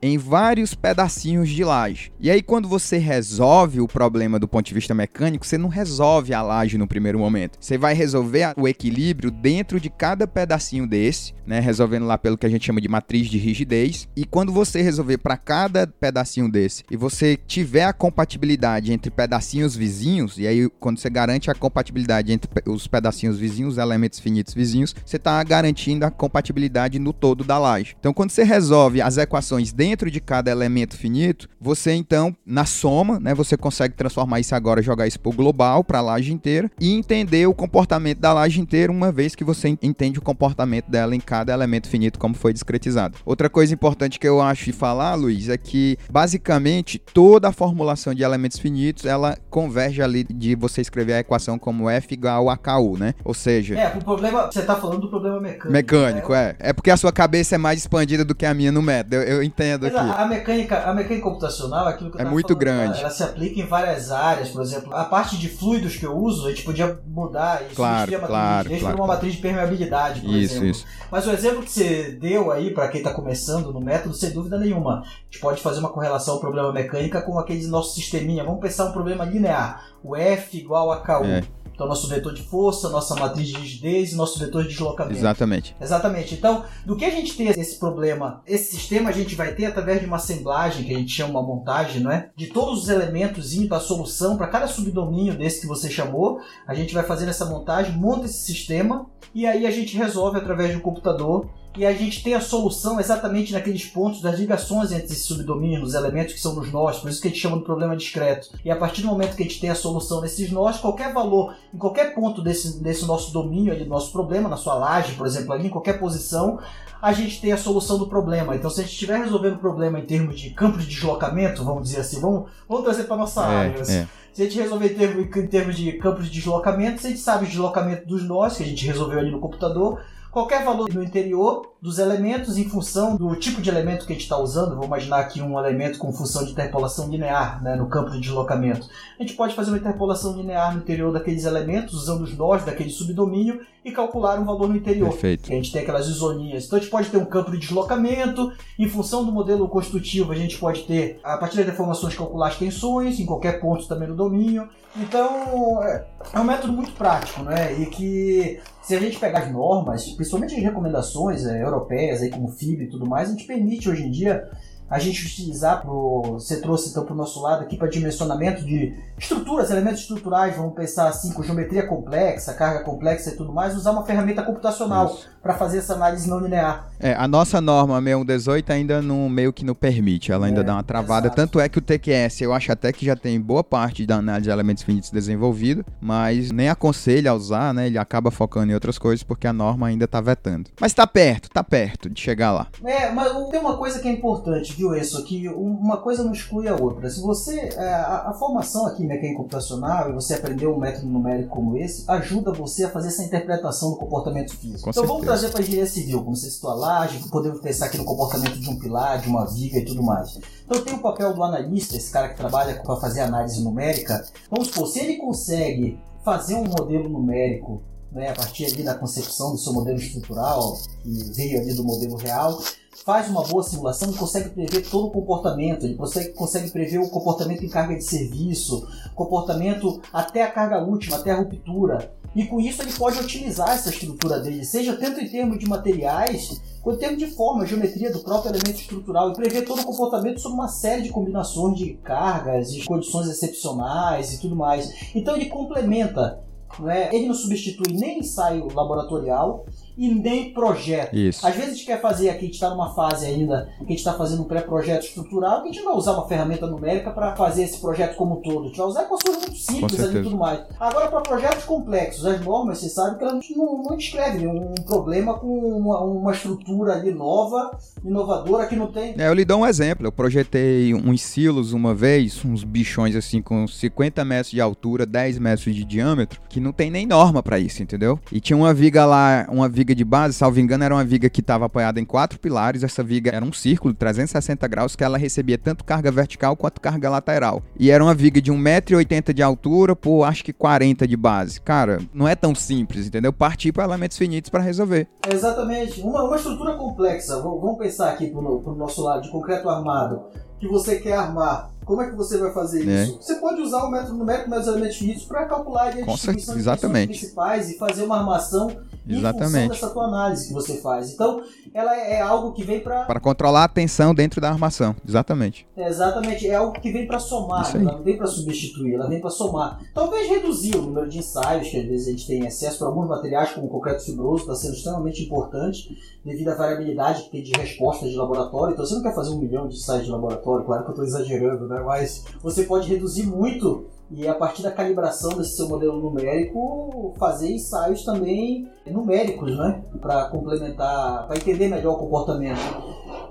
em vários pedacinhos de laje. E aí quando você resolve o problema do ponto de vista mecânico, você não resolve a laje no primeiro momento. Você vai resolver o equilíbrio dentro de cada pedacinho desse, né? Resolvendo lá pelo que a gente chama de matriz de rigidez. E quando você resolver para cada pedacinho desse e você tiver a compatibilidade entre pedacinhos vizinhos, e aí quando você garante a compatibilidade entre os pedacinhos vizinhos, os elementos finitos vizinhos, você está garantindo a compatibilidade no todo da laje. Então quando você resolve as equações dentro de cada elemento finito, você então, na soma, né, você consegue transformar isso agora, jogar isso para o global, para a laje inteira, e entender o comportamento da laje inteira, uma vez que você entende o comportamento dela em cada elemento finito, como foi discretizado. Outra coisa importante que eu acho de falar, Luiz, é que basicamente toda a formulação de elementos finitos ela converge ali de você escrever a equação como F igual a KU, né? Ou seja. É, o problema. Você está falando do problema mecânico. Mecânico, né? é. É porque a sua cabeça é mais expandida do que a minha no método. Eu, eu entendo Mas aqui. A, a, mecânica, a mecânica computacional, aquilo que eu É muito falando, grande. Ela, se aplica em várias áreas, por exemplo, a parte de fluidos que eu uso, a gente podia mudar e Claro, claro, claro. por uma matriz de permeabilidade, por Isso, exemplo. isso. Mas o exemplo que você deu aí, para quem está começando no método, sem dúvida nenhuma, a gente pode fazer uma correlação ao problema mecânica com aquele nosso sisteminha. Vamos pensar um problema linear. O F igual a KU. É. Então, nosso vetor de força, nossa matriz de rigidez e nosso vetor de deslocamento. Exatamente. Exatamente. Então, do que a gente tem esse problema, esse sistema a gente vai ter através de uma assemblagem, que a gente chama uma montagem, não é? De todos os elementos indo para a solução, para cada subdomínio desse que você chamou, a gente vai fazendo essa montagem, monta esse sistema e aí a gente resolve através do computador e a gente tem a solução exatamente naqueles pontos das ligações entre esses subdomínios, os elementos que são nos nós, por isso que a gente chama de problema discreto. E a partir do momento que a gente tem a solução nesses nós, qualquer valor, em qualquer ponto desse, desse nosso domínio, ali, do nosso problema, na sua laje, por exemplo, ali em qualquer posição, a gente tem a solução do problema. Então, se a gente estiver resolvendo o problema em termos de campo de deslocamento, vamos dizer assim, vamos, vamos trazer para nossa área. É, é. Se a gente resolver em termos, de campos de deslocamento, se a gente sabe o deslocamento dos nós, que a gente resolveu ali no computador, qualquer valor no interior dos elementos em função do tipo de elemento que a gente está usando. Vou imaginar aqui um elemento com função de interpolação linear né, no campo de deslocamento. A gente pode fazer uma interpolação linear no interior daqueles elementos, usando os nós daquele subdomínio e calcular um valor no interior. Perfeito. A gente tem aquelas isoninhas. Então a gente pode ter um campo de deslocamento, em função do modelo constitutivo a gente pode ter, a partir das deformações, calcular as tensões em qualquer ponto também no domínio. Então é, é um método muito prático, né? E que se a gente pegar as normas, principalmente as recomendações é, europeias, aí, como FIB e tudo mais, a gente permite hoje em dia a gente utilizar pro, você trouxe então para o nosso lado aqui para dimensionamento de estruturas, elementos estruturais, vamos pensar assim com geometria complexa, carga complexa e tudo mais, usar uma ferramenta computacional para fazer essa análise não linear. É, a nossa norma 6118 ainda não meio que não permite, ela ainda É, dá uma travada, exato. tanto é que o TQS eu acho até que já tem boa parte da análise de elementos finitos desenvolvida, mas nem aconselha a usar, né? Ele acaba focando em outras coisas porque a norma ainda tá vetando. Mas tá perto, tá perto de chegar lá. É, mas tem uma coisa que é importante, viu, isso que uma coisa não exclui a outra. Se você. é, a, a formação aqui em mecânica computacional e você aprender um método numérico como esse, ajuda você a fazer essa interpretação do comportamento físico. Com então vamos certeza. trazer para a engenharia civil, como você citou a laje, podemos pensar aqui no comportamento de um pilar, de uma viga e tudo mais. Então tem o papel do analista, esse cara que trabalha para fazer análise numérica. Vamos supor, se ele consegue fazer um modelo numérico né, a partir ali da concepção do seu modelo estrutural, que veio ali do modelo real, faz uma boa simulação e consegue prever todo o comportamento, ele consegue, consegue prever o comportamento em carga de serviço, comportamento até a carga última, até a ruptura. E com isso ele pode otimizar essa estrutura dele, seja tanto em termos de materiais, quanto em termos de forma, geometria do próprio elemento estrutural, e prever todo o comportamento sobre uma série de combinações de cargas, de condições excepcionais e tudo mais. Então ele complementa não é? Ele não substitui nem ensaio laboratorial e nem projeto. Isso. Às vezes a gente quer fazer aqui, a gente está numa fase ainda que a gente está fazendo um pré-projeto estrutural, que a gente não vai usar uma ferramenta numérica para fazer esse projeto como um todo. A gente vai usar equações muito simples ali e tudo mais. Agora, para projetos complexos, as normas, você sabe que elas não, não descrevem um problema com uma, uma estrutura ali nova, inovadora, que não tem. É, eu lhe dou um exemplo. Eu projetei uns silos uma vez, uns bichões assim com 50 metros de altura, 10 metros de diâmetro, que não tem nem norma pra isso, entendeu? E tinha uma viga lá, uma viga de base, salvo engano, era uma viga que estava apoiada em quatro pilares. Essa viga era um círculo de 360 graus que ela recebia tanto carga vertical quanto carga lateral. E era uma viga de 1,80m de altura por acho que 40 de base. Cara, não é tão simples, entendeu? Partir para elementos finitos para resolver. Exatamente. Uma, uma estrutura complexa. Vamos pensar aqui pro, pro nosso lado de concreto armado. Que você quer armar. Como é que você vai fazer É. isso? Você pode usar o método numérico mais elementos finitos para calcular a distribuição exatamente. principais e fazer uma armação em função Exatamente. dessa tua análise que você faz. Então, ela é algo que vem para Para controlar a tensão dentro da armação. Exatamente. É, exatamente, é algo que vem para somar, ela não vem para substituir, ela vem para somar. Talvez reduzir o número de ensaios, que às vezes a gente tem excesso para alguns materiais, como o concreto fibroso, está sendo extremamente importante devido à variabilidade que tem de respostas de laboratório. Então você não quer fazer um milhão de ensaios de laboratório, claro que eu estou exagerando, né? Mas você pode reduzir muito e a partir da calibração desse seu modelo numérico fazer ensaios também numéricos, né? Para complementar, para entender melhor o comportamento.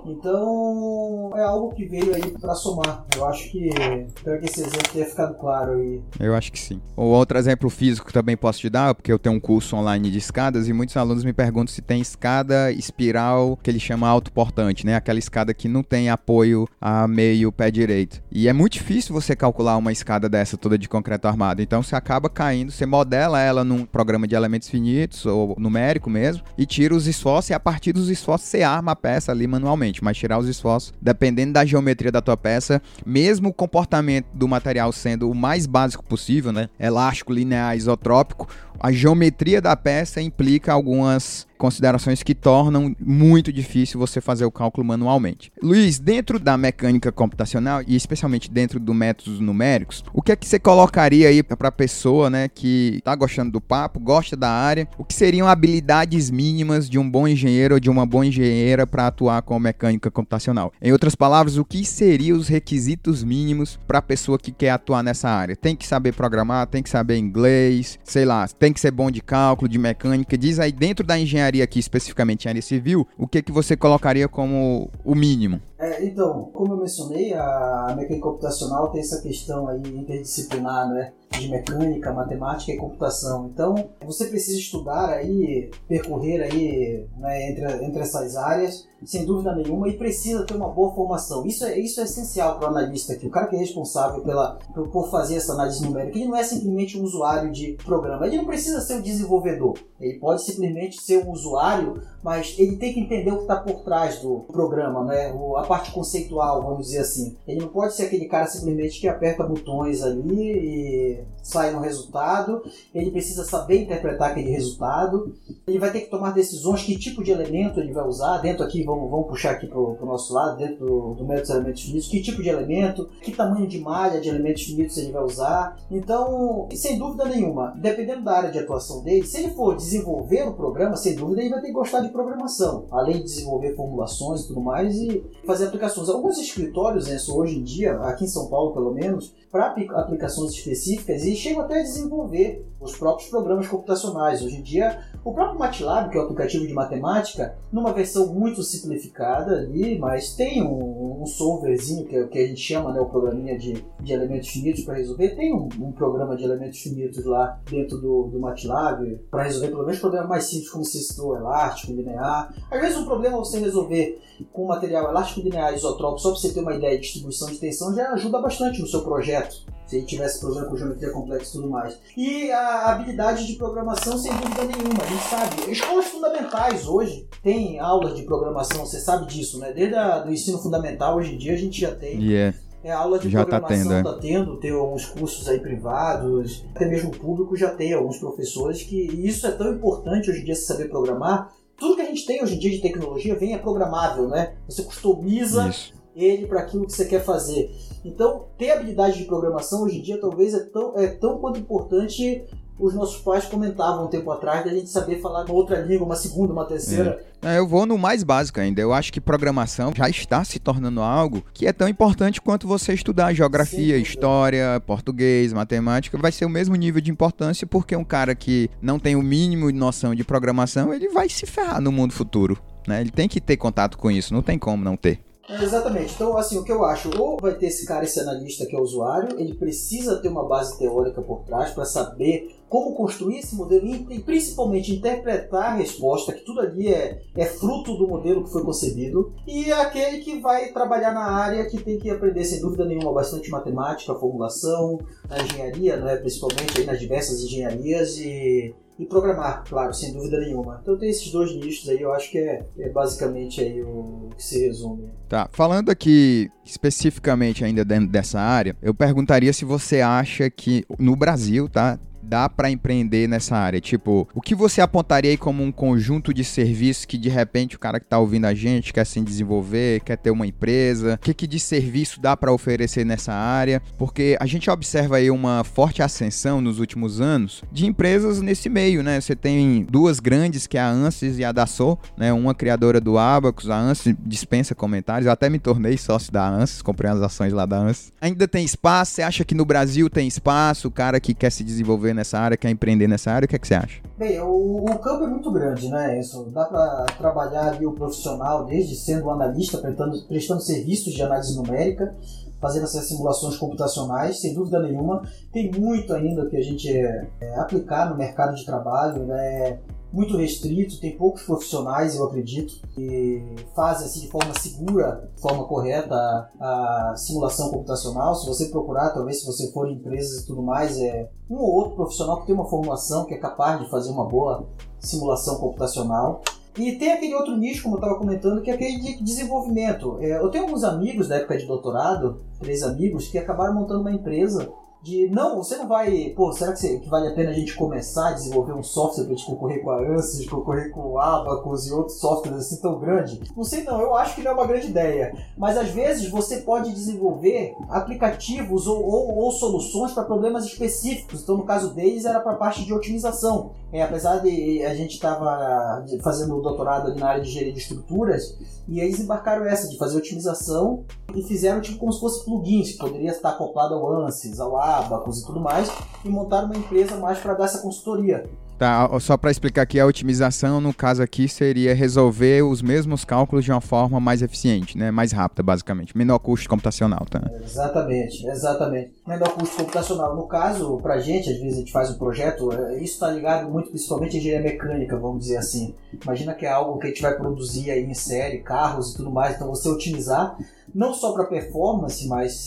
Então é algo que veio aí para somar. Eu acho que espero que esse exemplo tenha ficado claro aí. Eu acho que sim. O outro exemplo físico também posso te dar, porque eu tenho um curso online de escadas e muitos alunos me perguntam se tem escada espiral que ele chama autoportante, né? Aquela escada que não tem apoio a meio pé direito. E é muito difícil você calcular uma escada dessa toda de concreto armado. Então você acaba caindo, você modela ela num programa de elementos finitos ou numérico mesmo e tira os esforços e a partir dos esforços você arma a peça ali manualmente, mas tirar os esforços, dependendo da geometria da tua peça, mesmo o comportamento do material sendo o mais básico possível, né? Elástico, linear, isotrópico, a geometria da peça implica algumas considerações que tornam muito difícil você fazer o cálculo manualmente. Luiz, dentro da mecânica computacional e especialmente dentro do métodos numéricos, o que é que você colocaria aí para a pessoa, né, que tá gostando do papo, gosta da área, o que seriam habilidades mínimas de um bom engenheiro ou de uma boa engenheira para atuar com mecânica computacional? Em outras palavras, o que seriam os requisitos mínimos para a pessoa que quer atuar nessa área? Tem que saber programar, tem que saber inglês, sei lá, tem que ser bom de cálculo, de mecânica. Diz aí dentro da engenharia aqui especificamente área civil, o que que você colocaria como o mínimo? É, então, como eu mencionei, a mecânica computacional tem essa questão aí interdisciplinar, né? de mecânica, matemática e computação. Então, você precisa estudar aí, percorrer aí né, entre, entre essas áreas, sem dúvida nenhuma, e precisa ter uma boa formação. Isso é, isso é essencial para o analista aqui, o cara que é responsável pela, por fazer essa análise numérica. Ele não é simplesmente um usuário de programa, ele não precisa ser um desenvolvedor. Ele pode simplesmente ser um usuário, mas ele tem que entender o que está por trás do programa, né? a parte conceitual, vamos dizer assim. Ele não pode ser aquele cara simplesmente que aperta botões ali e sai no resultado, ele precisa saber interpretar aquele resultado, ele vai ter que tomar decisões, que tipo de elemento ele vai usar, dentro aqui, vamos, vamos puxar aqui para o nosso lado, dentro do, do método de elementos finitos, que tipo de elemento, que tamanho de malha de elementos finitos ele vai usar. Então, sem dúvida nenhuma, dependendo da área de atuação dele, se ele for desenvolver o programa, sem dúvida ele vai ter que gostar de programação, além de desenvolver formulações e tudo mais e fazer aplicações. Alguns escritórios, Enzo, hoje em dia, aqui em São Paulo pelo menos, para aplicações específicas e chegam até a desenvolver os próprios programas computacionais. Hoje em dia, o próprio MATLAB, que é o aplicativo de matemática, numa versão muito simplificada ali, mas tem um, um solverzinho que, que, a gente chama, né, o programinha de, de elementos finitos para resolver. Tem um, um, programa de elementos finitos lá dentro do, do MATLAB para resolver pelo menos problemas mais simples, como se citou, elástico, linear. Às vezes um problema é você resolver com material elástico, linear, isotrópico, só para você ter uma ideia de distribuição de tensão, já ajuda bastante no seu projeto se ele tivesse problema com geometria complexa e tudo mais. E a habilidade de programação, sem dúvida nenhuma, a gente sabe. Escolas fundamentais hoje têm aulas de programação, você sabe disso, né? Desde o ensino fundamental, hoje em dia, a gente já tem. Yeah. É, aula de já programação tá tendo, é. tá tendo, tem alguns cursos aí privados, até mesmo o público já tem alguns professores que e isso é tão importante hoje em dia se saber programar. Tudo que a gente tem hoje em dia de tecnologia vem é programável, né? Você customiza Isso. Ele para aquilo que você quer fazer. Então, ter habilidade de programação hoje em dia talvez é tão, é tão quanto importante os nossos pais comentavam um tempo atrás da gente saber falar uma outra língua, uma segunda, uma terceira. É, eu vou no mais básico ainda. Eu acho que programação já está se tornando algo que é tão importante quanto você estudar geografia, Sim, história, português, matemática. Vai ser o mesmo nível de importância porque um cara que não tem o mínimo de noção de programação, ele vai se ferrar no mundo futuro. Né? Ele tem que ter contato com isso, não tem como não ter. É, Exatamente. Então, assim, o que eu acho, ou vai ter esse cara, esse analista que é usuário, ele precisa ter uma base teórica por trás para saber como construir esse modelo e principalmente interpretar a resposta, que tudo ali é, é fruto do modelo que foi concebido, e aquele que vai trabalhar na área que tem que aprender, sem dúvida nenhuma, bastante matemática, formulação, engenharia, né, principalmente aí nas diversas engenharias e e programar, claro, sem dúvida nenhuma. Então tem esses dois nichos aí, eu acho que é, é basicamente aí o que se resume. Tá, falando aqui especificamente ainda dentro dessa área, eu perguntaria se você acha que no Brasil, tá? Dá para empreender nessa área? Tipo, o que você apontaria aí como um conjunto de serviços que de repente o cara que tá ouvindo a gente quer se desenvolver, quer ter uma empresa? O que, que de serviço dá para oferecer nessa área? Porque a gente observa aí uma forte ascensão nos últimos anos de empresas nesse meio, né? Você tem duas grandes, que é a Ansys e a Dassault, né? Uma criadora do Abacus, a Ansys dispensa comentários. Eu até me tornei sócio da Ansys, comprei as ações lá da Ansys. Ainda tem espaço? Você acha que no Brasil tem espaço? O cara que quer se desenvolver nessa área, quer empreender nessa área, o que, é que você acha? Bem, o, o campo é muito grande, né? Isso dá para trabalhar ali o profissional, desde sendo analista, prestando, prestando serviços de análise numérica, fazendo essas simulações computacionais, sem dúvida nenhuma. Tem muito ainda que a gente é, aplicar no mercado de trabalho, né? Muito restrito, tem poucos profissionais, eu acredito, que fazem assim de forma segura, de forma correta a, a simulação computacional. Se você procurar, talvez se você for em empresas e tudo mais, é um ou outro profissional que tem uma formação que é capaz de fazer uma boa simulação computacional. E tem aquele outro nicho, como eu estava comentando, que é aquele de desenvolvimento. É, eu tenho alguns amigos da época de doutorado, três amigos, que acabaram montando uma empresa de não, você não vai, pô, será que, que vale a pena a gente começar a desenvolver um software para gente concorrer com a ANSYS, concorrer com o Abacus e outros softwares assim tão grande? Não sei não, eu acho que não é uma grande ideia, mas às vezes você pode desenvolver aplicativos ou, ou, ou soluções para problemas específicos, então no caso deles era para parte de otimização. É, apesar de a gente estava fazendo o doutorado ali na área de engenharia de estruturas, e eles embarcaram essa de fazer otimização e fizeram tipo como se fosse plugins, que poderia estar acoplado ao ANSYS, ao Abacus e tudo mais, e montaram uma empresa mais para dar essa consultoria. Tá, só para explicar aqui, a otimização no caso aqui seria resolver os mesmos cálculos de uma forma mais eficiente, né? Mais rápida, basicamente. Menor custo computacional, tá? Exatamente, exatamente. Menor custo computacional. No caso, pra gente, às vezes a gente faz um projeto, é, isso está ligado muito principalmente à engenharia mecânica, vamos dizer assim. Imagina que é algo que a gente vai produzir aí em série, carros e tudo mais, então você otimizar não só para performance, mas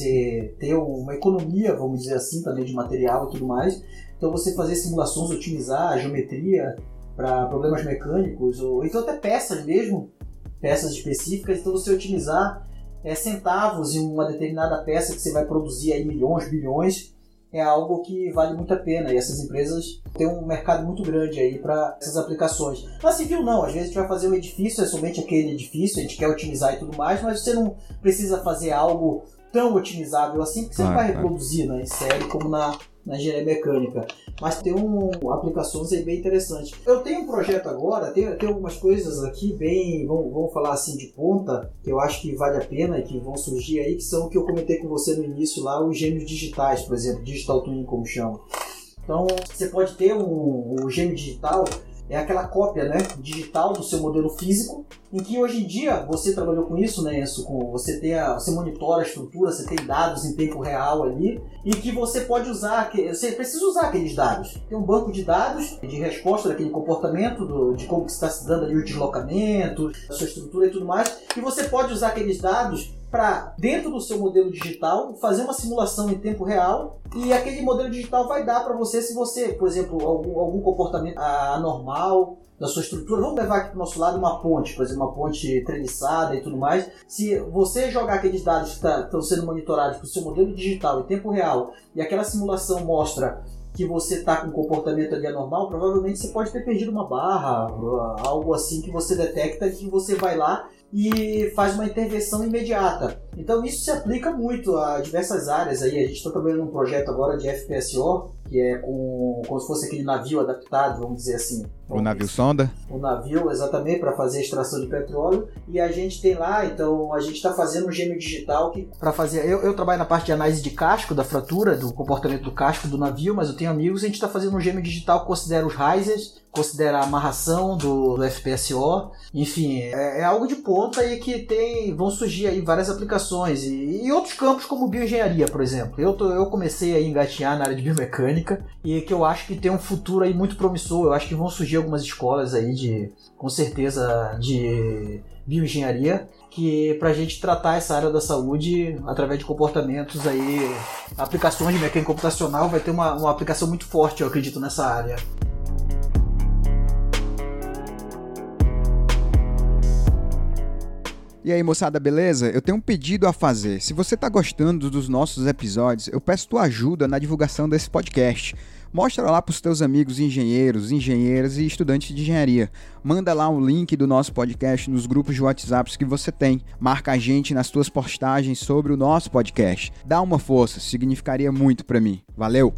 ter uma economia, vamos dizer assim, também de material e tudo mais. Então você fazer simulações, otimizar a geometria para problemas mecânicos, ou então até peças mesmo, peças específicas, então você otimizar é, centavos em uma determinada peça que você vai produzir aí milhões, bilhões, é algo que vale muito a pena. E essas empresas têm um mercado muito grande aí para essas aplicações. Na civil não, às vezes a gente vai fazer um edifício, é somente aquele edifício, a gente quer otimizar e tudo mais, mas você não precisa fazer algo tão otimizável assim, porque você não vai reproduzir né, em série como na, na engenharia mecânica. Mas tem um, aplicações aí bem interessantes. Eu tenho um projeto agora, tem, tem algumas coisas aqui bem, vamos, vamos falar assim, de ponta, que eu acho que vale a pena e que vão surgir aí, que são o que eu comentei com você no início lá, os gêmeos digitais, por exemplo, Digital Twin, como chama. Então, você pode ter um, um gêmeo digital é aquela cópia né, digital do seu modelo físico, em que hoje em dia você trabalhou com isso, né, Enzo? Com, você, tem a, você monitora a estrutura, você tem dados em tempo real ali, e que você pode usar, você precisa usar aqueles dados. Tem um banco de dados de resposta daquele comportamento, do, de como que está se dando ali o deslocamento, a sua estrutura e tudo mais, e você pode usar aqueles dados para, dentro do seu modelo digital, fazer uma simulação em tempo real e aquele modelo digital vai dar para você se você, por exemplo, algum, algum comportamento anormal da sua estrutura. Vamos levar aqui para o nosso lado uma ponte, por exemplo, uma ponte treliçada e tudo mais. Se você jogar aqueles dados que estão tá, sendo monitorados para o seu modelo digital em tempo real e aquela simulação mostra que você está com um comportamento ali anormal, provavelmente você pode ter perdido uma barra, algo assim que você detecta que você vai lá e faz uma intervenção imediata. Então isso se aplica muito a diversas áreas aí. A gente está trabalhando num projeto agora de FPSO, que é com, como se fosse aquele navio adaptado, vamos dizer assim. O navio sonda? O navio, exatamente, para fazer a extração de petróleo. E a gente tem lá, então, a gente está fazendo um gêmeo digital que para fazer. Eu, eu trabalho na parte de análise de casco, da fratura, do comportamento do casco do navio, mas eu tenho amigos e a gente está fazendo um gêmeo digital que considera os risers, considera a amarração do, do FPSO. Enfim, é, é, algo de ponta e que tem. vão surgir aí várias aplicações. E, e outros campos como bioengenharia, por exemplo. Eu, tô, eu comecei a engatinhar na área de biomecânica e que eu acho que tem um futuro aí muito promissor. Eu acho que vão surgir algumas escolas aí de, com certeza, de bioengenharia que para a gente tratar essa área da saúde através de comportamentos aí, aplicações de mecânica computacional vai ter uma, uma aplicação muito forte, eu acredito, nessa área. E aí, moçada, beleza? Eu tenho um pedido a fazer. Se você está gostando dos nossos episódios, eu peço tua ajuda na divulgação desse podcast. Mostra lá para os teus amigos engenheiros, engenheiras e estudantes de engenharia. Manda lá o um link do nosso podcast nos grupos de WhatsApp que você tem. Marca a gente nas tuas postagens sobre o nosso podcast. Dá uma força, significaria muito para mim. Valeu!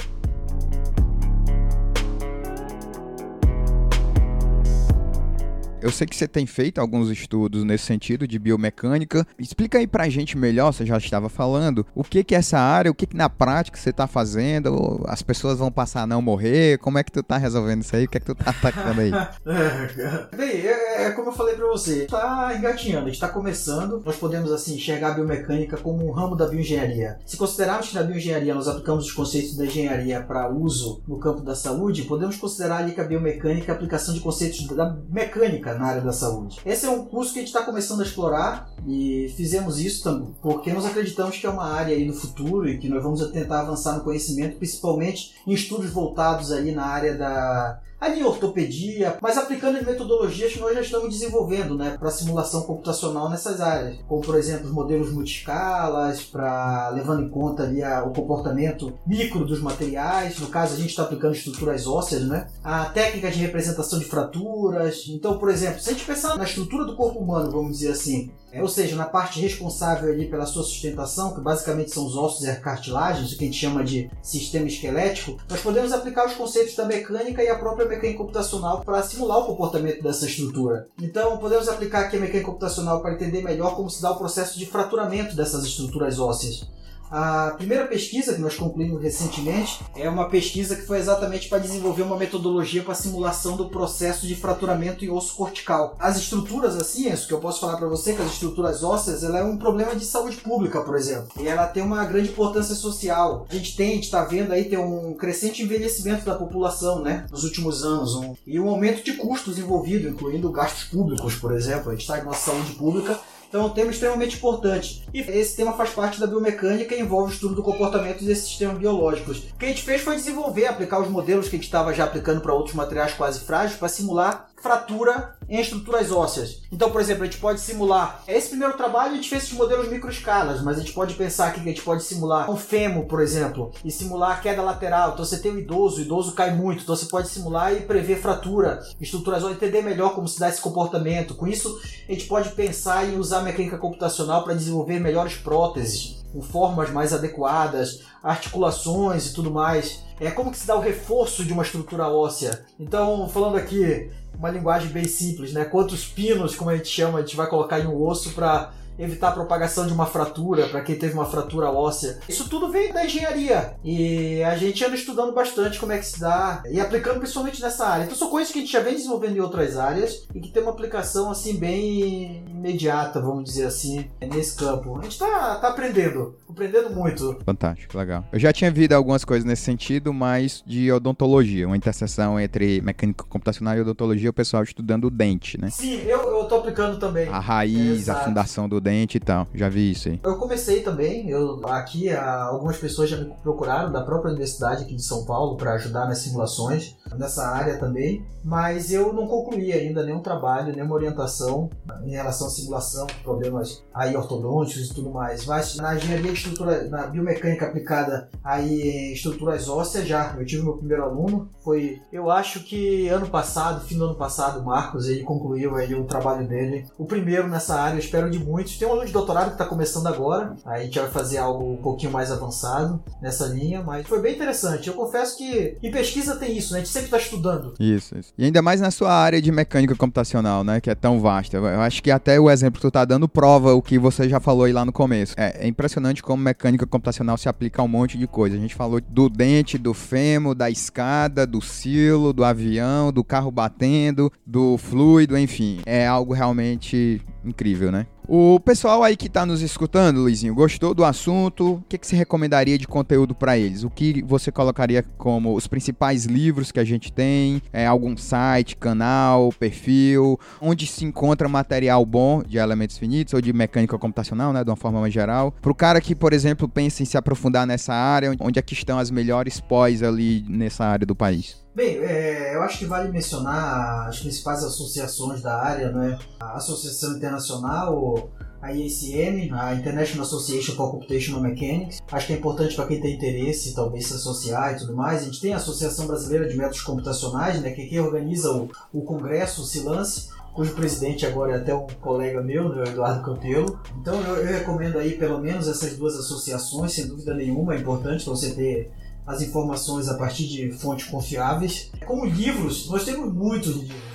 Eu sei que você tem feito alguns estudos nesse sentido de biomecânica. Explica aí pra gente melhor, você já estava falando, o que que é essa área, o que que na prática você está fazendo, as pessoas vão passar a não morrer, como é que tu tá resolvendo isso aí, o que é que tu tá atacando aí? Bem, é, é, como eu falei pra você, tá engatinhando, a gente tá começando, nós podemos assim enxergar a biomecânica como um ramo da bioengenharia. Se considerarmos que na bioengenharia nós aplicamos os conceitos da engenharia para uso no campo da saúde, podemos considerar ali que a biomecânica é a aplicação de conceitos da mecânica na área da saúde. Esse é um curso que a gente está começando a explorar e fizemos isso também porque nós acreditamos que é uma área aí do futuro e que nós vamos tentar avançar no conhecimento, principalmente em estudos voltados aí na área da ali ortopedia, mas aplicando as metodologias que nós já estamos desenvolvendo né, para simulação computacional nessas áreas, como por exemplo os modelos multiscalas, para levando em conta ali a, o comportamento micro dos materiais, no caso a gente está aplicando estruturas ósseas, né? a técnica de representação de fraturas. Então, por exemplo, se a gente pensar na estrutura do corpo humano, vamos dizer assim, é, ou seja, na parte responsável ali pela sua sustentação, que basicamente são os ossos e a cartilagem, o que a gente chama de sistema esquelético, nós podemos aplicar os conceitos da mecânica e a própria mecânica computacional para simular o comportamento dessa estrutura. Então, podemos aplicar aqui a mecânica computacional para entender melhor como se dá o processo de fraturamento dessas estruturas ósseas A primeira pesquisa que nós concluímos recentemente é uma pesquisa que foi exatamente para desenvolver uma metodologia para simulação do processo de fraturamento em osso cortical. As estruturas assim, isso que eu posso falar para você, que as estruturas ósseas, ela é um problema de saúde pública, por exemplo. E ela tem uma grande importância social. A gente tem, a gente está vendo aí tem um crescente envelhecimento da população, né, nos últimos anos, um, e um aumento de custos envolvido, incluindo gastos públicos, por exemplo. A gente está em nossa saúde pública então é um tema extremamente importante. E esse tema faz parte da biomecânica e envolve o estudo do comportamento desses sistemas biológicos. O que a gente fez foi desenvolver, aplicar os modelos que a gente estava já aplicando para outros materiais quase frágeis para simular fratura em estruturas ósseas. Então, por exemplo, a gente pode simular. Esse primeiro trabalho a gente fez esses modelos microescalas, mas a gente pode pensar que a gente pode simular um fêmur, por exemplo, e simular a queda lateral. Então você tem o idoso, o idoso cai muito, então você pode simular e prever fratura, estruturas ósseas, entender melhor como se dá esse comportamento. Com isso, a gente pode pensar em usar a mecânica computacional para desenvolver melhores próteses, com formas mais adequadas, articulações e tudo mais. É como que se dá o reforço de uma estrutura óssea. Então, falando aqui uma linguagem bem simples, né? Quantos pinos, como a gente chama, a gente vai colocar em um osso para evitar a propagação de uma fratura para quem teve uma fratura óssea. Isso tudo vem da engenharia e a gente anda estudando bastante como é que se dá e aplicando principalmente nessa área. Então são coisas que a gente já vem desenvolvendo em outras áreas e que tem uma aplicação assim bem imediata, vamos dizer assim, nesse campo. A gente tá, tá aprendendo, aprendendo muito. Fantástico, legal. Eu já tinha visto algumas coisas nesse sentido, mas de odontologia, uma interseção entre mecânica computacional e odontologia, o pessoal estudando o dente, né? Sim, eu, eu tô aplicando também. A raiz, Exato. a fundação do dente e tal. Já vi isso aí. Eu comecei também, eu aqui algumas pessoas já me procuraram da própria universidade aqui de São Paulo para ajudar nas simulações nessa área também, mas eu não concluí ainda nenhum trabalho, nenhuma orientação em relação à simulação, problemas aí ortodônticos e tudo mais. Mas na engenharia de estrutura, na biomecânica aplicada aí em estruturas ósseas já, eu tive meu primeiro aluno, foi, eu acho que ano passado, fim do ano passado, o Marcos, ele concluiu aí o trabalho dele, o primeiro nessa área, eu espero de muitos. Tem um aluno de doutorado que está começando agora, aí a gente vai fazer algo um pouquinho mais avançado nessa linha, mas foi bem interessante. Eu confesso que em pesquisa tem isso, né? A gente sempre está estudando. Isso, isso. E ainda mais na sua área de mecânica computacional, né? Que é tão vasta. Eu acho que até o exemplo que tu tá dando prova o que você já falou aí lá no começo. É, é impressionante como mecânica computacional se aplica a um monte de coisa. A gente falou do dente, do fêmur, da escada, do silo, do avião, do carro batendo, do fluido, enfim. É algo realmente incrível, né? O pessoal aí que está nos escutando, Luizinho, gostou do assunto? O que, que você recomendaria de conteúdo para eles? O que você colocaria como os principais livros que a gente tem? É, algum site, canal, perfil? Onde se encontra material bom de elementos finitos ou de mecânica computacional, né? De uma forma mais geral. Para o cara que, por exemplo, pensa em se aprofundar nessa área, onde é que estão as melhores pós ali nessa área do país? Bem, é, eu acho que vale mencionar as principais associações da área, né? A Associação Internacional, a IACM, a International Association for Computational Mechanics. Acho que é importante para quem tem interesse, talvez se associar e tudo mais. A gente tem a Associação Brasileira de Métodos Computacionais, né? Que é quem organiza o, o congresso, o SILANCE cujo presidente agora é até um colega meu, né, Eduardo Campelo. Então eu, eu, recomendo aí pelo menos essas duas associações, sem dúvida nenhuma, é importante para você ter as informações a partir de fontes confiáveis. Como livros, nós temos muitos livros?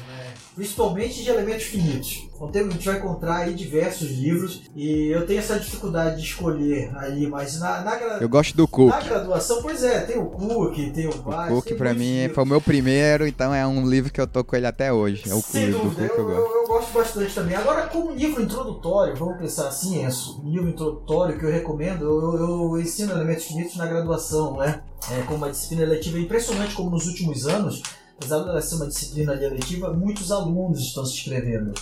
Principalmente de elementos finitos. Então a gente vai encontrar aí diversos livros e eu tenho essa dificuldade de escolher aí, mas na, na Eu gosto do Cook. Na graduação, pois é, tem o Cook, tem o Vaz, O Cook pra mim livros. foi o meu primeiro, então é um livro que eu tô com ele até hoje. É o Sem Cook, dúvida, eu, eu, eu, eu, gosto bastante também. Agora, como livro introdutório, vamos pensar assim, é um livro introdutório que eu recomendo, eu, eu ensino elementos finitos na graduação, né? É, como uma disciplina eletiva é impressionante como nos últimos anos, apesar de ser uma disciplina eletiva, muitos alunos estão se inscrevendo.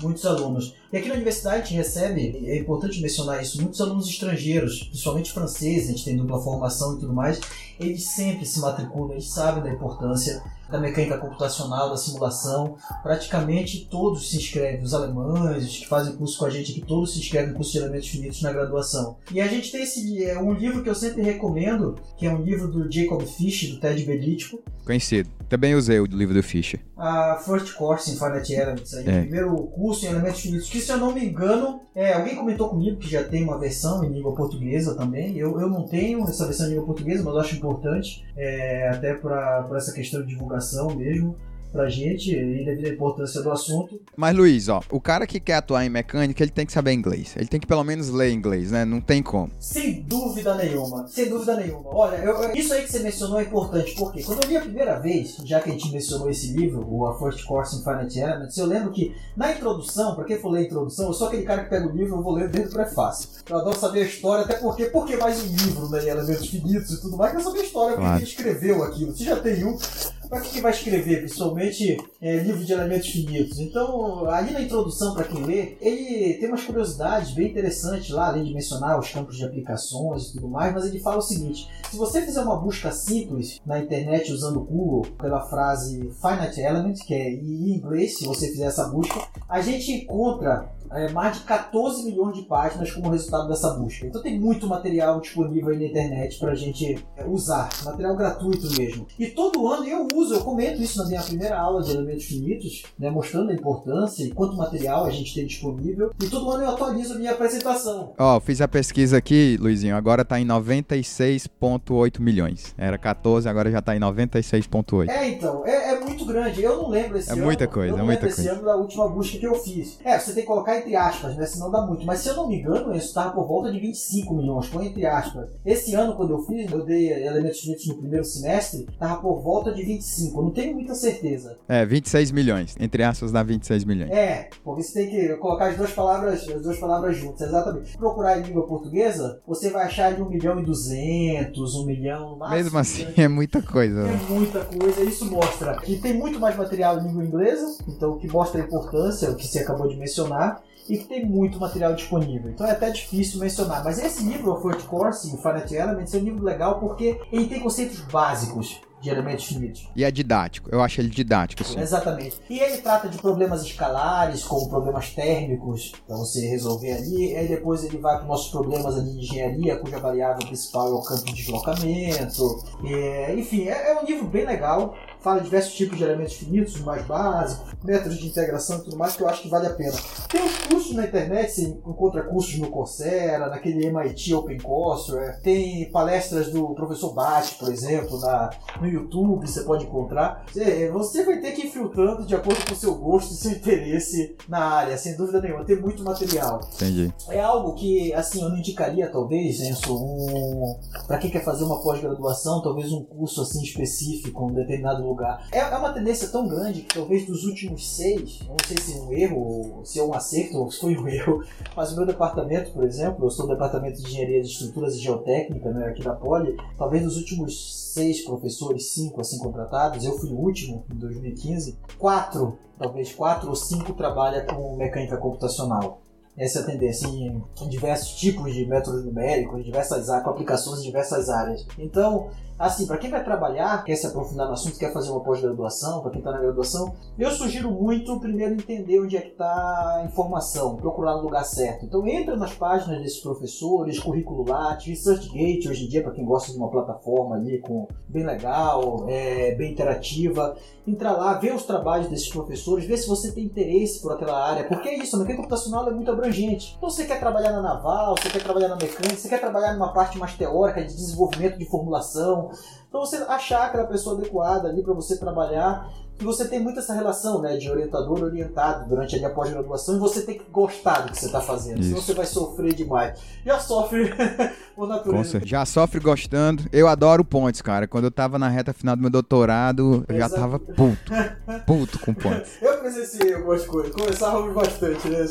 Muitos alunos. E aqui na universidade a gente recebe, é importante mencionar isso, muitos alunos estrangeiros, principalmente franceses, a gente tem dupla formação e tudo mais, eles sempre se matriculam, eles sabem da importância da mecânica computacional, da simulação. Praticamente todos se inscrevem, os alemães, os que fazem curso com a gente aqui, todos se inscrevem no curso de elementos finitos na graduação. E a gente tem esse é um livro que eu sempre recomendo, que é um livro do Jacob Fish, do Ted Belitko. Conhecido. Também usei o livro do Fischer. A First Course in Finite Elements, aí, é. o primeiro curso em elementos finitos, que se eu não me engano, é, alguém comentou comigo que já tem uma versão em língua portuguesa também. Eu, eu não tenho essa versão em língua portuguesa, mas eu acho importante, é, até para essa questão de divulgação mesmo. pra gente e devido à importância do assunto. Mas Luiz, ó, o cara que quer atuar em mecânica, ele tem que saber inglês. Ele tem que pelo menos ler inglês, né? Não tem como. Sem dúvida nenhuma, sem dúvida nenhuma. Olha, eu- isso aí que você mencionou é importante, porque quando eu li a primeira vez, já que a gente mencionou esse livro, o A First Course in Finite Elements, eu lembro que na introdução, pra quem for ler a introdução, eu sou aquele cara que pega o livro, eu vou ler desde o prefácio. Eu adoro saber a história, até porque, porque mais um livro, né, em elementos finitos e tudo mais, quer saber a história, porque Claro. ele escreveu aquilo. Se já tem um, Pra que, que vai escrever, principalmente é, livro de elementos finitos? Então, ali na introdução, para quem lê, ele tem umas curiosidades bem interessantes lá, além de mencionar os campos de aplicações e tudo mais, mas ele fala o seguinte: se você fizer uma busca simples na internet usando o Google pela frase Finite Element, que é em inglês, se você fizer essa busca, a gente encontra é, mais de 14 milhões de páginas como resultado dessa busca. Então tem muito material disponível aí na internet pra gente é, usar, material gratuito mesmo. E todo ano eu uso, eu comento isso na minha primeira aula de elementos finitos, né, mostrando a importância e quanto material a gente tem disponível. E todo ano eu atualizo a minha apresentação. Ó, fiz a pesquisa aqui, Luizinho, agora tá em 96,8 milhões. Era 14, agora já tá em 96,8. É, então, é, é muito grande. Eu não lembro esse É ano. muita coisa, eu não é muita lembro esse coisa. ano da última busca que eu fiz. É, você tem que colocar entre aspas, né? Senão dá muito. Mas se eu não me engano, isso estava por volta de 25 milhões. Põe entre aspas. Esse ano, quando eu fiz, eu dei elementos finitos no primeiro semestre, tava por volta de 25. Eu não tenho muita certeza. É, 26 milhões. Entre aspas, dá 26 milhões. É, porque você tem que colocar as duas palavras, as duas palavras juntas, exatamente. Procurar em língua portuguesa, você vai achar de 1 milhão e 200, 1 milhão... máximo, Mesmo assim, né? é muita coisa. É né? muita coisa, isso mostra que tem muito mais material em língua inglesa, então o que mostra a importância, o que você acabou de mencionar, e que tem muito material disponível. Então é até difícil mencionar. Mas esse livro, o Fourth Course, o Finite Elements, é um livro legal porque ele tem conceitos básicos de elementos finitos. E é didático. Eu acho ele didático, sim. Exatamente. E ele trata de problemas escalares, como problemas térmicos, para você resolver ali. Aí depois ele vai para nossos problemas ali de engenharia, cuja variável principal é o campo de deslocamento. É, enfim, é, é um livro bem legal. Fala de diversos tipos de elementos finitos, os mais básicos, métodos de integração e tudo mais, que eu acho que vale a pena. Tem os cursos na internet, você encontra cursos no Coursera, naquele MIT OpenCoursera. Tem palestras do professor Bate, por exemplo, na, no YouTube, você pode encontrar. Você, você vai ter que ir filtrando de acordo com o seu gosto e seu interesse na área, sem dúvida nenhuma. Tem muito material. Entendi. É algo que, assim, eu não indicaria, talvez, Enzo, um... para quem quer fazer uma pós-graduação, talvez um curso assim específico um determinado lugar. É, é uma tendência tão grande que talvez dos últimos seis, não sei se é um erro, se é um acerto, ou se foi um erro, mas o meu departamento, por exemplo, eu sou do departamento de engenharia de estruturas e geotécnica, né, aqui da Poli, talvez dos últimos seis professores, cinco assim contratados, eu fui o último em 2015, quatro, talvez quatro ou cinco trabalha com mecânica computacional essa é tendência em, diversos tipos de métodos numéricos, diversas com aplicações em diversas áreas. Então, assim, para quem vai trabalhar, quer se aprofundar no assunto, quer fazer uma pós-graduação, para quem está na graduação, eu sugiro muito primeiro entender onde é que está a informação, procurar no lugar certo. Então, entra nas páginas desses professores, currículo Lattes, ResearchGate, hoje em dia, para quem gosta de uma plataforma ali com bem legal, é, bem interativa, entra lá, vê os trabalhos desses professores, vê se você tem interesse por aquela área, porque é isso, a mecânica computacional é muito abrangente. Então você quer trabalhar na naval, você quer trabalhar na mecânica, você quer trabalhar numa parte mais teórica de desenvolvimento de formulação. Então você achar aquela pessoa adequada ali para você trabalhar que você tem muito essa relação né, de orientador orientado durante ali a pós-graduação e você tem que gostar do que você está fazendo, senão Isso. você vai sofrer demais. Já sofre por natureza. Já sofre gostando. Eu adoro pontes, cara. Quando eu tava na reta final do meu doutorado, eu já Exato. tava puto. Puto com pontes. Eu presenciei algumas coisas, começávamos bastante, né?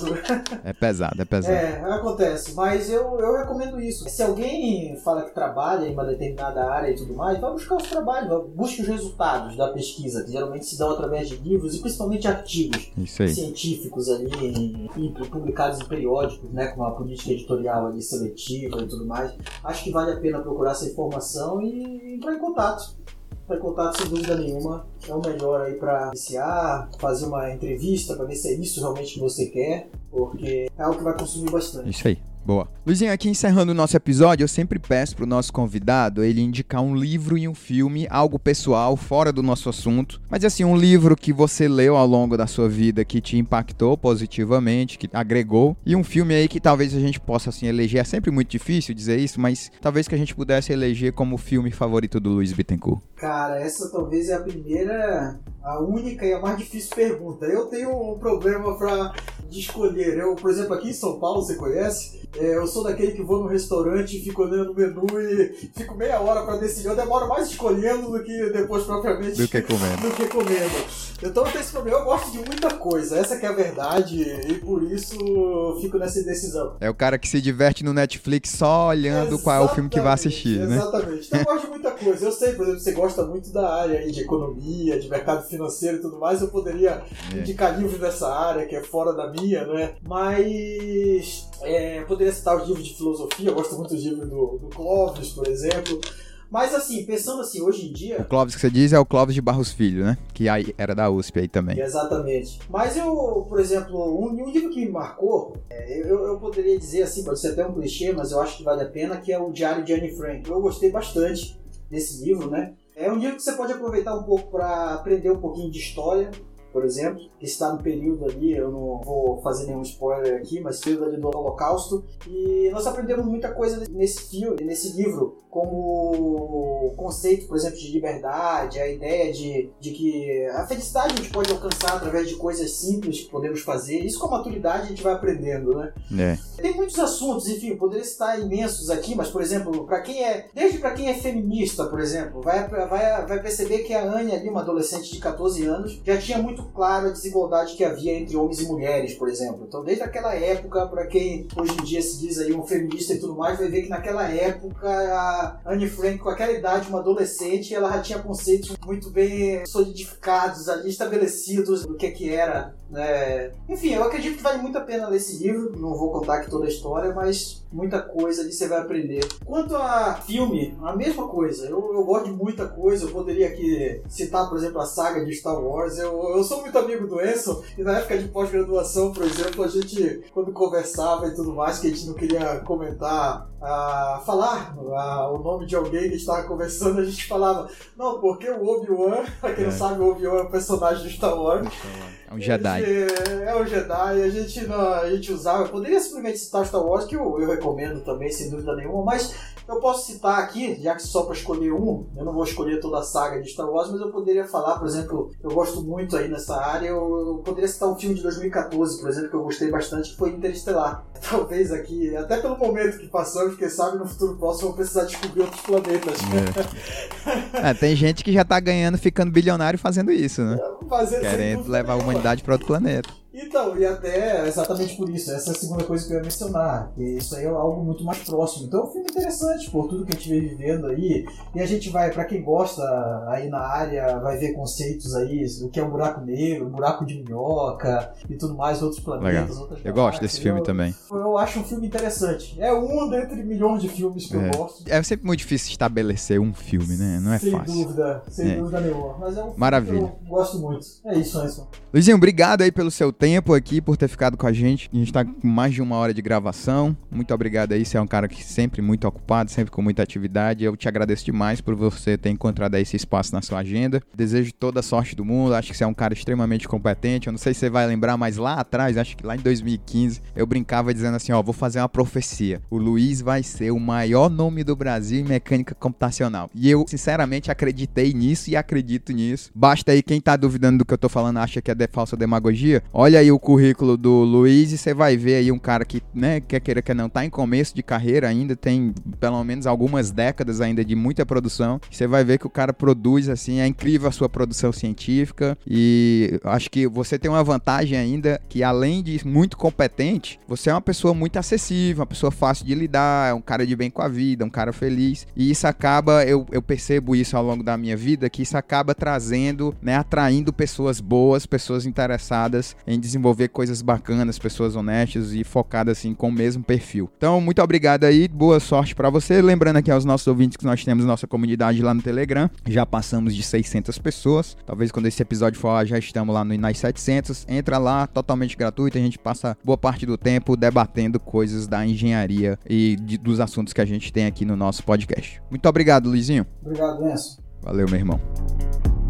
É pesado, é pesado. É, acontece, mas eu, eu recomendo isso. Se alguém fala que trabalha em uma determinada área e tudo mais, vai buscar os trabalhos, busque os resultados da pesquisa, que geralmente se dão através de livros e principalmente artigos científicos ali e publicados em periódicos, né, com uma política editorial ali seletiva e tudo mais. Acho que vale a pena procurar essa informação e entrar em contato. Entrar em contato sem dúvida nenhuma é o melhor aí para iniciar, fazer uma entrevista para ver se é isso realmente que você quer, porque é algo que vai consumir bastante. Isso aí. Boa. Luizinho, aqui encerrando o nosso episódio, eu sempre peço pro nosso convidado ele indicar um livro e um filme, algo pessoal, fora do nosso assunto. Mas assim, um livro que você leu ao longo da sua vida que te impactou positivamente, que agregou, e um filme aí que talvez a gente possa assim eleger. É sempre muito difícil dizer isso, mas talvez que a gente pudesse eleger como filme favorito do Luiz Bittencourt. Cara, essa talvez é a primeira, a única e a mais difícil pergunta. Eu tenho um problema pra de escolher. Eu, por exemplo, aqui em São Paulo, você conhece? É, eu sou daquele que vou no restaurante e fico olhando o menu e fico meia hora pra decidir. Eu demoro mais escolhendo do que depois propriamente Do que comendo. do que comendo. Então eu tenho esse problema. Eu gosto de muita coisa, essa que é a verdade, e por isso eu fico nessa indecisão. É o cara que se diverte no Netflix só olhando qual é o filme que vai assistir, né? Exatamente. Então eu gosto de muita coisa. Eu sei, por exemplo, você gosta muito da área aí de economia, de mercado financeiro e tudo mais. Eu poderia É. indicar livros dessa área, que é fora da minha, né? Mas é, eu poderia citar os livros de filosofia. Eu gosto muito dos livros do, do Clóvis, por exemplo. Mas assim, pensando assim, hoje em dia, O Clóvis que você diz é o Clóvis de Barros Filho, né? Que aí era da USP aí também. Exatamente. Mas eu, por exemplo, um, um livro que me marcou, é, eu, eu poderia dizer assim, pode ser até um clichê, mas eu acho que vale a pena, que é o Diário de Anne Frank. Eu gostei bastante desse livro, né? É um livro que você pode aproveitar um pouco para aprender um pouquinho de história, por exemplo, que está no período ali, eu não vou fazer nenhum spoiler aqui, mas período ali do Holocausto. E nós aprendemos muita coisa nesse filme, nesse livro, como o conceito, por exemplo, de liberdade, a ideia de, de que a felicidade a gente pode alcançar através de coisas simples que podemos fazer. Isso com a maturidade a gente vai aprendendo, né? É. Tem muitos assuntos, enfim, poderia citar imensos aqui, mas, por exemplo, para quem é. Desde para quem é feminista, por exemplo, vai, vai, vai perceber que a Anne ali, uma adolescente de 14 anos, já tinha muito claro a desigualdade que havia entre homens e mulheres, por exemplo. Então, desde aquela época, para quem hoje em dia se diz aí um feminista e tudo mais, vai ver que naquela época a Anne Frank, com aquela idade, uma adolescente, ela já tinha conceitos muito bem solidificados ali, estabelecidos do que que era né? Enfim, eu acredito que vale muito a pena ler esse livro. Não vou contar aqui toda a história, mas muita coisa ali você vai aprender. Quanto a filme, a mesma coisa. Eu, eu gosto de muita coisa. Eu poderia aqui citar, por exemplo, a saga de Star Wars. Eu, eu sou muito amigo do Enzo e na época de pós-graduação, por exemplo, a gente, quando conversava e tudo mais, que a gente não queria comentar, ah, falar ah, o nome de alguém que estava conversando, a gente falava, não, porque o Obi-Wan, pra quem não É. sabe, o Obi-Wan é um personagem de Star Wars. É um Jedi. É, é um Jedi, a gente, não- a gente usava. Eu poderia simplesmente citar Star Wars, que eu, eu recomendo também, sem dúvida nenhuma, mas eu posso citar aqui, já que só para escolher um, eu não vou escolher toda a saga de Star Wars, mas eu poderia falar, por exemplo, eu gosto muito aí nessa área, eu, poderia citar um filme de 2014, por exemplo, que eu gostei bastante, que foi Interestelar. Talvez aqui, até pelo momento que passamos, quem sabe no futuro próximo eu vou precisar descobrir outros planetas. É, tem gente que já tá ganhando, ficando bilionário fazendo isso, né? Fazer sem Querendo levar a humanidade para outro planeta. Então, e até exatamente por isso, essa é a segunda coisa que eu ia mencionar, que isso aí é algo muito mais próximo. Então é um filme interessante por tudo que a gente vem vivendo aí, e a gente vai, pra quem gosta aí na área, vai ver conceitos aí, o que é um buraco negro, um buraco de minhoca e tudo mais, outros planetas, outras Eu gosto desse filme eu, também. Eu acho um filme interessante. É um dentre milhões de filmes que É. eu gosto. É sempre muito difícil estabelecer um filme, né? Não é sem fácil. dúvida, sem É. dúvida nenhuma. Mas é um filme Maravilha. que eu gosto muito. É isso, Anderson. Luizinho, obrigado aí pelo seu tempo aqui, por ter ficado com a gente. A gente tá com mais de uma hora de gravação. Muito obrigado aí, você é um cara que sempre muito ocupado, sempre com muita atividade. Eu te agradeço demais por você ter encontrado aí esse espaço na sua agenda. Desejo toda a sorte do mundo. Acho que você é um cara extremamente competente. Eu não sei se você vai lembrar, mas lá atrás, acho que lá em 2015, eu brincava dizendo assim, ó, vou fazer uma profecia. O Luiz vai ser o maior nome do Brasil em mecânica computacional. E eu, sinceramente, acreditei nisso e acredito nisso. Basta aí quem tá duvidando do que eu tô falando, acha que é de falsa demagogia. Olha aí o currículo do Luiz e você vai ver aí um cara que, né, quer queira que não, tá em começo de carreira ainda, tem pelo menos algumas décadas ainda de muita produção. Você vai ver que o cara produz assim, é incrível a sua produção científica e acho que você tem uma vantagem ainda que além de muito competente, você é uma pessoa muito acessível, uma pessoa fácil de lidar, é um cara de bem com a vida, um cara feliz. E isso acaba, eu, eu percebo isso ao longo da minha vida, que isso acaba trazendo, né, atraindo pessoas boas, pessoas interessadas em desenvolver coisas bacanas, pessoas honestas e focadas assim com o mesmo perfil. Então, muito obrigado aí, boa sorte para você. Lembrando aqui aos nossos ouvintes que nós temos nossa comunidade lá no Telegram, já passamos de 600 pessoas. Talvez quando esse episódio for já estamos lá no, nas 700. Entra lá, totalmente gratuito, a gente passa boa parte do tempo debatendo coisas da engenharia e de, dos assuntos que a gente tem aqui no nosso podcast. Muito obrigado, Luizinho. Obrigado, Enzo. Valeu, meu irmão.